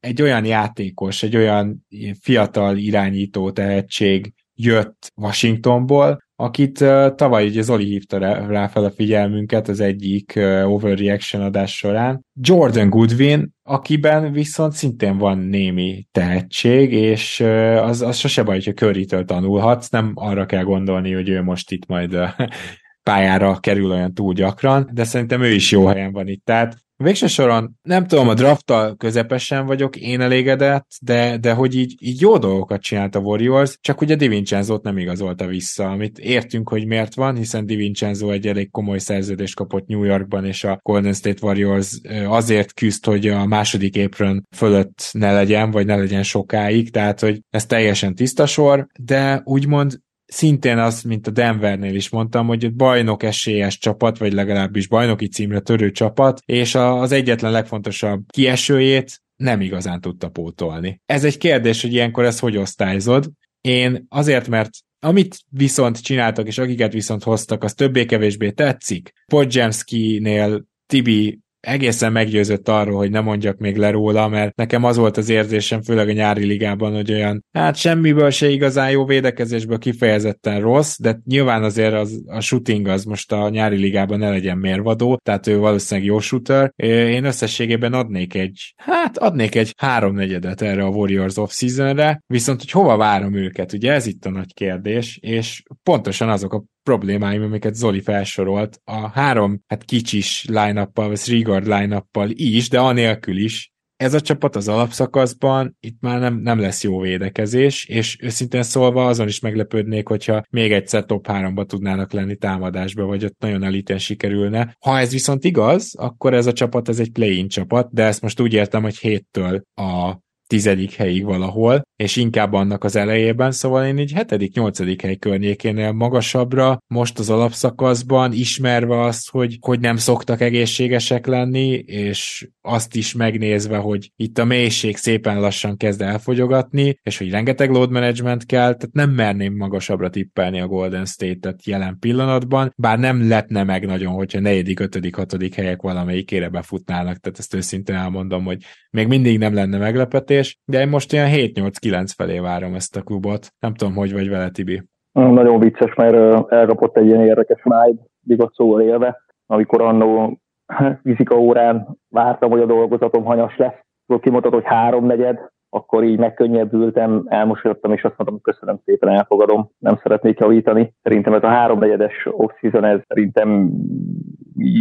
A: egy olyan játékos, egy olyan fiatal irányító tehetség jött Washingtonból, akit uh, tavaly ugye Zoli hívta rá, rá fel a figyelmünket az egyik uh, overreaction adás során. Jordan Goodwin, akiben viszont szintén van némi tehetség, és uh, az, az sose baj, hogyha curry tanulhatsz, nem arra kell gondolni, hogy ő most itt majd uh, pályára kerül olyan túl gyakran, de szerintem ő is jó helyen van itt. Tehát Végső soron nem tudom, a drafttal közepesen vagyok én elégedett, de, de hogy így, így jó dolgokat csinált a Warriors, csak ugye DiVincenzo-t nem igazolta vissza, amit értünk, hogy miért van, hiszen DiVincenzo egy elég komoly szerződést kapott New Yorkban, és a Golden State Warriors azért küzd, hogy a második apron fölött ne legyen, vagy ne legyen sokáig, tehát hogy ez teljesen tiszta sor, de úgymond szintén az, mint a Denvernél is mondtam, hogy egy bajnok esélyes csapat, vagy legalábbis bajnoki címre törő csapat, és az egyetlen legfontosabb kiesőjét nem igazán tudta pótolni. Ez egy kérdés, hogy ilyenkor ezt hogy osztályzod. Én azért, mert amit viszont csináltak, és akiket viszont hoztak, az többé-kevésbé tetszik. Podjemski-nél Tibi egészen meggyőzött arról, hogy ne mondjak még le róla, mert nekem az volt az érzésem, főleg a nyári ligában, hogy olyan, hát semmiből se igazán jó védekezésből kifejezetten rossz, de nyilván azért az, a shooting az most a nyári ligában ne legyen mérvadó, tehát ő valószínűleg jó shooter. Én összességében adnék egy, hát adnék egy háromnegyedet erre a Warriors off-seasonre, viszont hogy hova várom őket, ugye ez itt a nagy kérdés, és pontosan azok a problémáim, amiket Zoli felsorolt, a három hát kicsis line-uppal, vagy three line is, de anélkül is, ez a csapat az alapszakaszban, itt már nem, nem lesz jó védekezés, és őszintén szólva azon is meglepődnék, hogyha még egyszer top 3-ba tudnának lenni támadásba, vagy ott nagyon eliten sikerülne. Ha ez viszont igaz, akkor ez a csapat ez egy play-in csapat, de ezt most úgy értem, hogy héttől a tizedik helyig valahol, és inkább annak az elejében, szóval én így hetedik, nyolcadik hely környékénél magasabbra, most az alapszakaszban, ismerve azt, hogy, hogy nem szoktak egészségesek lenni, és azt is megnézve, hogy itt a mélység szépen lassan kezd elfogyogatni, és hogy rengeteg load management kell, tehát nem merném magasabbra tippelni a Golden State-et jelen pillanatban, bár nem lepne meg nagyon, hogyha negyedik, ötödik, hatodik helyek valamelyikére befutnának, tehát ezt őszintén elmondom, hogy még mindig nem lenne meglepetés, de én most ilyen 7-8-9 felé várom ezt a klubot. Nem tudom, hogy vagy vele, Tibi.
C: Nagyon vicces, mert elkapott egy ilyen érdekes májd, igaz szóval élve, amikor annó fizika órán vártam, hogy a dolgozatom hanyas lesz, kimondott, hogy háromnegyed, akkor így megkönnyebbültem, elmosolyodtam, és azt mondtam, hogy köszönöm szépen, elfogadom, nem szeretnék javítani. Szerintem ez a háromnegyedes off-season, ez szerintem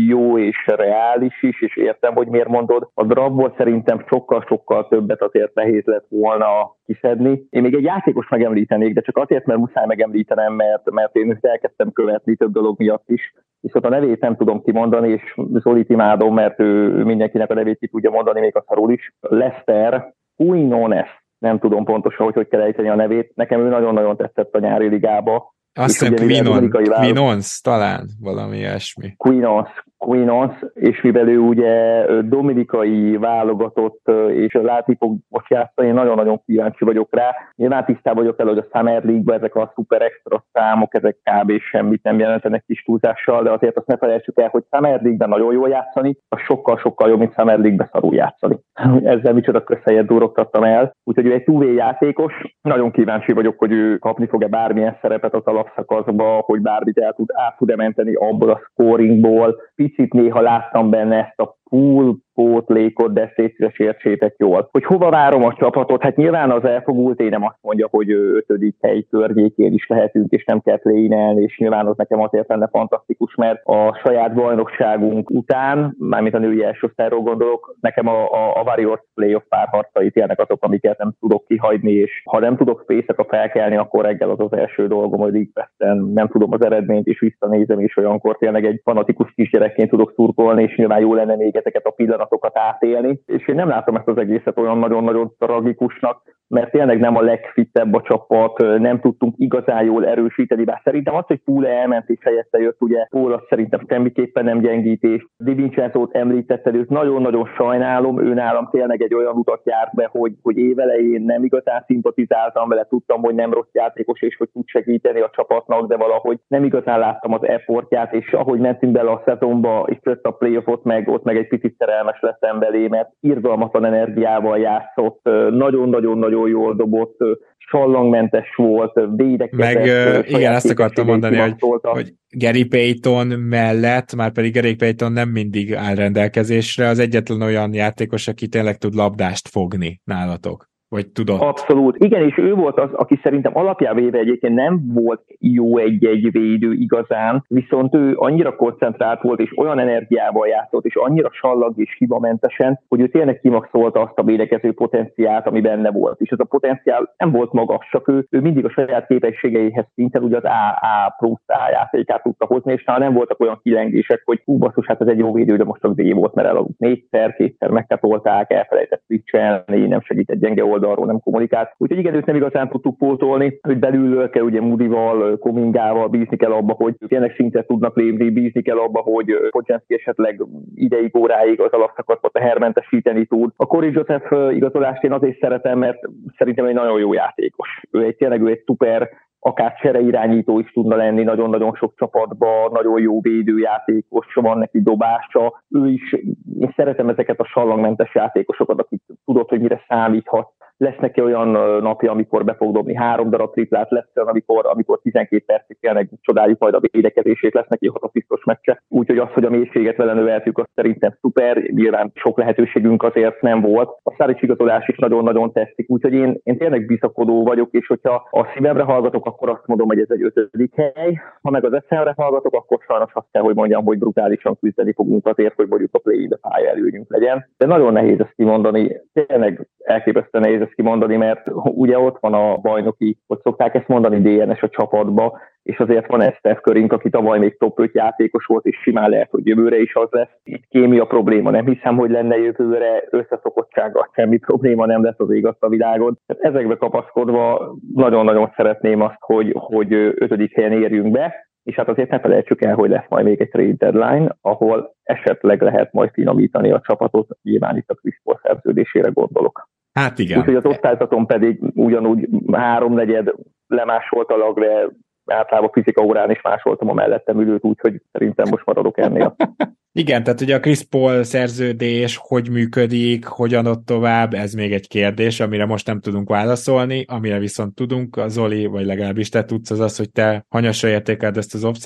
C: jó és reális is, és értem, hogy miért mondod. A draftból szerintem sokkal-sokkal többet azért nehéz lett volna kiszedni. Én még egy játékos megemlítenék, de csak azért, mert muszáj megemlítenem, mert, mert én őt elkezdtem követni több dolog miatt is. Viszont a nevét nem tudom kimondani, és Zolit imádom, mert ő mindenkinek a nevét ki tudja mondani, még a szarul is. Lester Quinones, nem tudom pontosan, hogy hogy kell ejteni a nevét. Nekem ő nagyon-nagyon tetszett a nyári ligába.
A: Azt hiszem Quinon, Quinons, talán valami ilyesmi.
C: Quinons, Quinons, és mivel ő ugye dominikai válogatott, és látni fog most játszani, én nagyon-nagyon kíváncsi vagyok rá. Nyilván tisztában vagyok el, hogy a Summer League-ben ezek a szuper extra számok, ezek kb. semmit nem jelentenek kis túlzással, de azért azt ne felejtsük el, hogy Summer League-ben nagyon jól játszani, az sokkal-sokkal jobb, mint Summer League-ben szarul játszani. Ezzel micsoda közhelyet durogtattam el. Úgyhogy ő egy 2 játékos, nagyon kíváncsi vagyok, hogy ő kapni fog-e bármilyen szerepet az alapszakaszba, hogy bármit el tud, át tud-e menteni abból a scoringból, picit néha láttam benne ezt a full pótlékot, de szétre sértsétek jól. Hogy hova várom a csapatot? Hát nyilván az elfogult én nem azt mondja, hogy ötödik hely környékén is lehetünk, és nem kell lénelni, és nyilván az nekem azért lenne fantasztikus, mert a saját bajnokságunk után, mármint a női első osztályról gondolok, nekem a, a, a Warriors playoff párharcai tényleg azok, amiket nem tudok kihagyni, és ha nem tudok a felkelni, akkor reggel az az első dolgom, hogy League nem tudom az eredményt, és visszanézem, és olyankor tényleg egy fanatikus kisgyerekként tudok szurkolni, és nyilván jó lenne még ezeket a pillanatokat átélni, és én nem látom ezt az egészet olyan nagyon-nagyon tragikusnak, mert tényleg nem a legfittebb a csapat, nem tudtunk igazán jól erősíteni, bár szerintem az, hogy Pule elment és helyette jött, ugye Pól az szerintem semmiképpen nem gyengítés. Di Vincenzo-t említetted, őt nagyon-nagyon sajnálom, ő nálam tényleg egy olyan utat járt be, hogy, hogy évelején nem igazán szimpatizáltam vele, tudtam, hogy nem rossz játékos, és hogy tud segíteni a csapatnak, de valahogy nem igazán láttam az effortját, és ahogy mentünk bele a szezonba, és jött a playoffot, meg ott meg egy picit szerelmes lettem belé, mert irgalmatlan energiával játszott, nagyon-nagyon-nagyon nagyon jól dobott, sallangmentes volt, védekezett.
A: Meg igen, ezt akartam mondani, hogy, hogy Gary Payton mellett, már pedig Gary Payton nem mindig áll rendelkezésre, az egyetlen olyan játékos, aki tényleg tud labdást fogni nálatok. Vagy tudott?
C: Abszolút. Igen, és ő volt az, aki szerintem alapjába éve egyébként nem volt jó egy-egy védő igazán, viszont ő annyira koncentrált volt, és olyan energiával játszott, és annyira sallag és hibamentesen, hogy ő tényleg kimaxolta azt a védekező potenciált, ami benne volt. És ez a potenciál nem volt magas, csak ő, ő mindig a saját képességeihez szinten ugye az A, A plusz A játékát tudta hozni, és nem voltak olyan kilengések, hogy hú, basszus, hát ez egy jó védő, de most csak D volt, mert elaludt négyszer, kétszer megkatolták, elfelejtett switchelni, nem segített gyenge oldal oldalról nem kommunikált. Úgyhogy igen, őt nem igazán tudtuk pótolni, hogy belül kell ugye Moody-val, Komingával bízni kell abba, hogy tényleg szintet tudnak lépni, bízni kell abba, hogy Podjanski esetleg ideig, óráig az alapszakaszot hermentesíteni tud. A Corey Joseph igazolást én azért szeretem, mert szerintem egy nagyon jó játékos. Ő egy tényleg ő egy szuper akár irányító is tudna lenni nagyon-nagyon sok csapatban, nagyon jó védőjátékos, van neki dobása. Ő is, én szeretem ezeket a sallangmentes játékosokat, akik tudod, hogy mire számíthat lesz neki olyan napja, amikor be fog dobni három darab triplát, lesz olyan, amikor, amikor 12 percig kell, meg csodáljuk majd a védekezését, lesz neki hat biztos meccse. Úgyhogy az, hogy a mélységet vele növeltük, az szerintem szuper, nyilván sok lehetőségünk azért nem volt. A Szárics igazolás is nagyon-nagyon tetszik, úgyhogy én, én tényleg bizakodó vagyok, és hogyha a szívemre hallgatok, akkor azt mondom, hogy ez egy ötödik hely. Ha meg az eszemre hallgatok, akkor sajnos azt kell, hogy mondjam, hogy brutálisan küzdeni fogunk azért, hogy mondjuk a play a pálya előnyünk legyen. De nagyon nehéz ezt kimondani, tényleg elképesztően nehéz ezt kimondani, mert ugye ott van a bajnoki, hogy szokták ezt mondani DNS a csapatba, és azért van Steph Körink, aki tavaly még top 5 játékos volt, és simán lehet, hogy jövőre is az lesz. Itt kémia probléma, nem hiszem, hogy lenne jövőre összeszokottsága, semmi probléma nem lesz az ég a világon. Tehát ezekbe kapaszkodva nagyon-nagyon szeretném azt, hogy, hogy ötödik helyen érjünk be, és hát azért ne felejtsük el, hogy lesz majd még egy trade deadline, ahol esetleg lehet majd finomítani a csapatot, nyilván itt a Chris szerződésére gondolok.
A: Hát igen.
C: Úgyhogy az osztályzaton pedig ugyanúgy háromnegyed lemásoltalak, de általában fizika órán is másoltam a mellettem ülőt, úgyhogy szerintem most maradok ennél.
A: Igen, tehát ugye a Chris Paul szerződés hogy működik, hogyan ott tovább, ez még egy kérdés, amire most nem tudunk válaszolni, amire viszont tudunk, a Zoli, vagy legalábbis te tudsz, az az, hogy te hanyasra értékeled ezt az off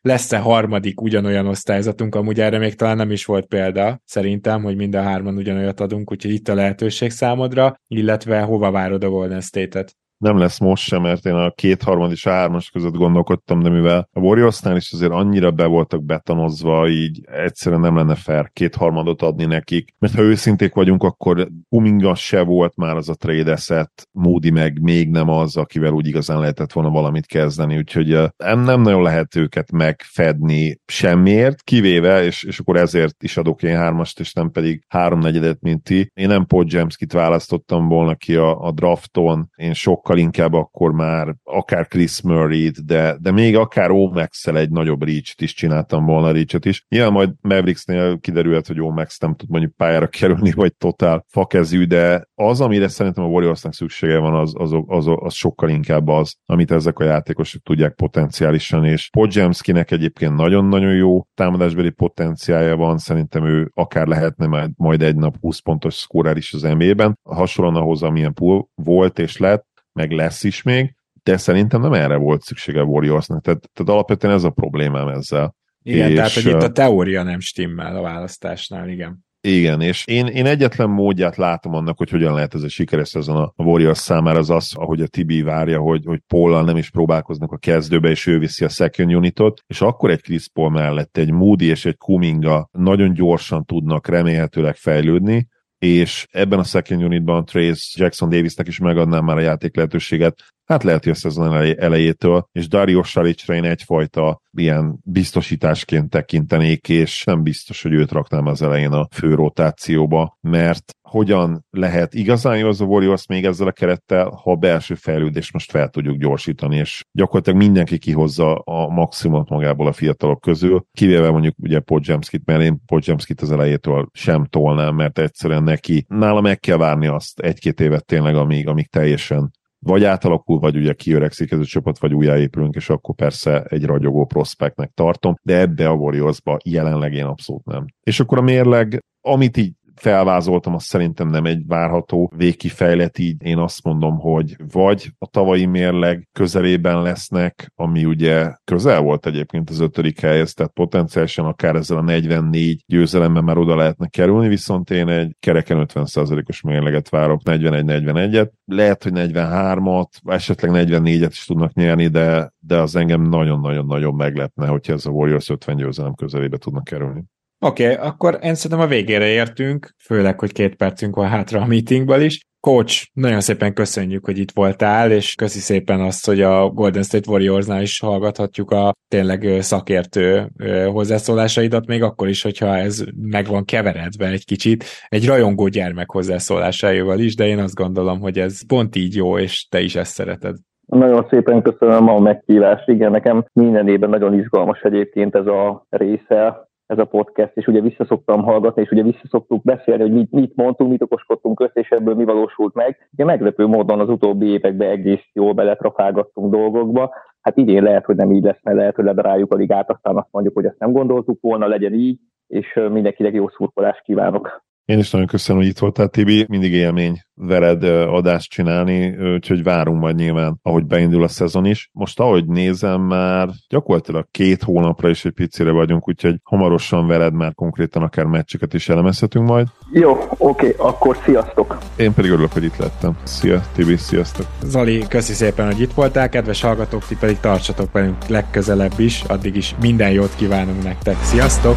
A: lesz-e harmadik ugyanolyan osztályzatunk, amúgy erre még talán nem is volt példa, szerintem, hogy mind a hárman ugyanolyat adunk, úgyhogy itt a lehetőség számodra, illetve hova várod a Golden State-et?
B: Nem lesz most sem, mert én a kétharmad és a hármas között gondolkodtam, de mivel a Warriorsnál is azért annyira be voltak betanozva, így egyszerűen nem lenne fair kétharmadot adni nekik, mert ha őszinték vagyunk, akkor Kuminga se volt már az a trade asset, Moody meg még nem az, akivel úgy igazán lehetett volna valamit kezdeni, úgyhogy nem, nem nagyon lehet őket megfedni semmiért, kivéve, és, és akkor ezért is adok én hármast, és nem pedig háromnegyedet, mint ti. Én nem Paul Jameskit választottam volna ki a, a drafton, én sokkal sokkal inkább akkor már akár Chris murray de, de még akár omax egy nagyobb reach is csináltam volna reach is. Ilyen majd Mavericksnél kiderült, hogy Omax nem tud mondjuk pályára kerülni, vagy totál fakezű, de az, amire szerintem a Warriorsnak szüksége van, az, az, az, az sokkal inkább az, amit ezek a játékosok tudják potenciálisan, és Podzsemskinek egyébként nagyon-nagyon jó támadásbeli potenciálja van, szerintem ő akár lehetne majd, egy nap 20 pontos szkórál is az NBA-ben, hasonlóan ahhoz, amilyen pool volt és lett, meg lesz is még, de szerintem nem erre volt szüksége a Warriorsnak, tehát, tehát alapvetően ez a problémám ezzel.
A: Igen, és, tehát hogy itt a teória nem stimmel a választásnál, igen.
B: Igen, és én, én egyetlen módját látom annak, hogy hogyan lehet ez a sikeres ezen a Warriors számára az az, ahogy a Tibi várja, hogy, hogy Paul nem is próbálkoznak a kezdőbe, és ő viszi a second unitot, és akkor egy Chris Paul mellett egy Moody és egy Kuminga nagyon gyorsan tudnak remélhetőleg fejlődni, és ebben a second unitban Trace Jackson Davisnek is megadnám már a játék lehetőséget, hát lehet, hogy a szezon elejétől, és Dario Saricra én egyfajta ilyen biztosításként tekintenék, és nem biztos, hogy őt raknám az elején a fő rotációba, mert hogyan lehet igazán jó az a Warriors még ezzel a kerettel, ha a belső fejlődést most fel tudjuk gyorsítani, és gyakorlatilag mindenki kihozza a maximumot magából a fiatalok közül, kivéve mondjuk ugye Podzsemskit, mert én Podzsemskit az elejétől sem tolnám, mert egyszerűen neki, nála meg kell várni azt egy-két évet tényleg, amíg, amíg teljesen vagy átalakul, vagy ugye kiöregszik ez a csapat, vagy újjáépülünk, és akkor persze egy ragyogó prospektnek tartom, de ebbe a Warriorsba jelenleg én abszolút nem. És akkor a mérleg, amit így felvázoltam, az szerintem nem egy várható végkifejlet, így én azt mondom, hogy vagy a tavalyi mérleg közelében lesznek, ami ugye közel volt egyébként az ötödik helyhez, tehát potenciálisan akár ezzel a 44 győzelemmel már oda lehetne kerülni, viszont én egy kereken 50%-os mérleget várok, 41-41-et. Lehet, hogy 43-at, esetleg 44-et is tudnak nyerni, de, de az engem nagyon-nagyon-nagyon meglepne, hogyha ez a Warriors 50 győzelem közelébe tudnak kerülni.
A: Oké, okay, akkor én szerintem a végére értünk, főleg, hogy két percünk van hátra a meetingből is. Coach, nagyon szépen köszönjük, hogy itt voltál, és köszi szépen azt, hogy a Golden State Warriorsnál is hallgathatjuk a tényleg szakértő hozzászólásaidat, még akkor is, hogyha ez meg van keveredve egy kicsit, egy rajongó gyermek hozzászólásaival is, de én azt gondolom, hogy ez pont így jó, és te is ezt szereted.
C: Nagyon szépen köszönöm a meghívást. Igen, nekem minden évben nagyon izgalmas egyébként ez a része ez a podcast, és ugye visszaszoktam hallgatni, és ugye visszaszoktuk beszélni, hogy mit, mit mondtunk, mit okoskodtunk össze, és ebből mi valósult meg. Ugye meglepő módon az utóbbi években egész jól beletrafálgattunk dolgokba. Hát idén lehet, hogy nem így lesz, mert lehet, hogy ledaráljuk a ligát, aztán azt mondjuk, hogy ezt nem gondoltuk volna, legyen így, és mindenkinek jó szurkolást kívánok.
B: Én is nagyon köszönöm, hogy itt voltál, Tibi. Mindig élmény veled adást csinálni, úgyhogy várunk majd nyilván, ahogy beindul a szezon is. Most ahogy nézem, már gyakorlatilag két hónapra is egy picire vagyunk, úgyhogy hamarosan veled már konkrétan akár meccseket is elemezhetünk majd.
C: Jó, oké, akkor sziasztok!
B: Én pedig örülök, hogy itt lettem. Szia, Tibi, sziasztok!
A: Zali, köszi szépen, hogy itt voltál, kedves hallgatók, ti pedig tartsatok velünk legközelebb is, addig is minden jót kívánunk nektek. Sziasztok!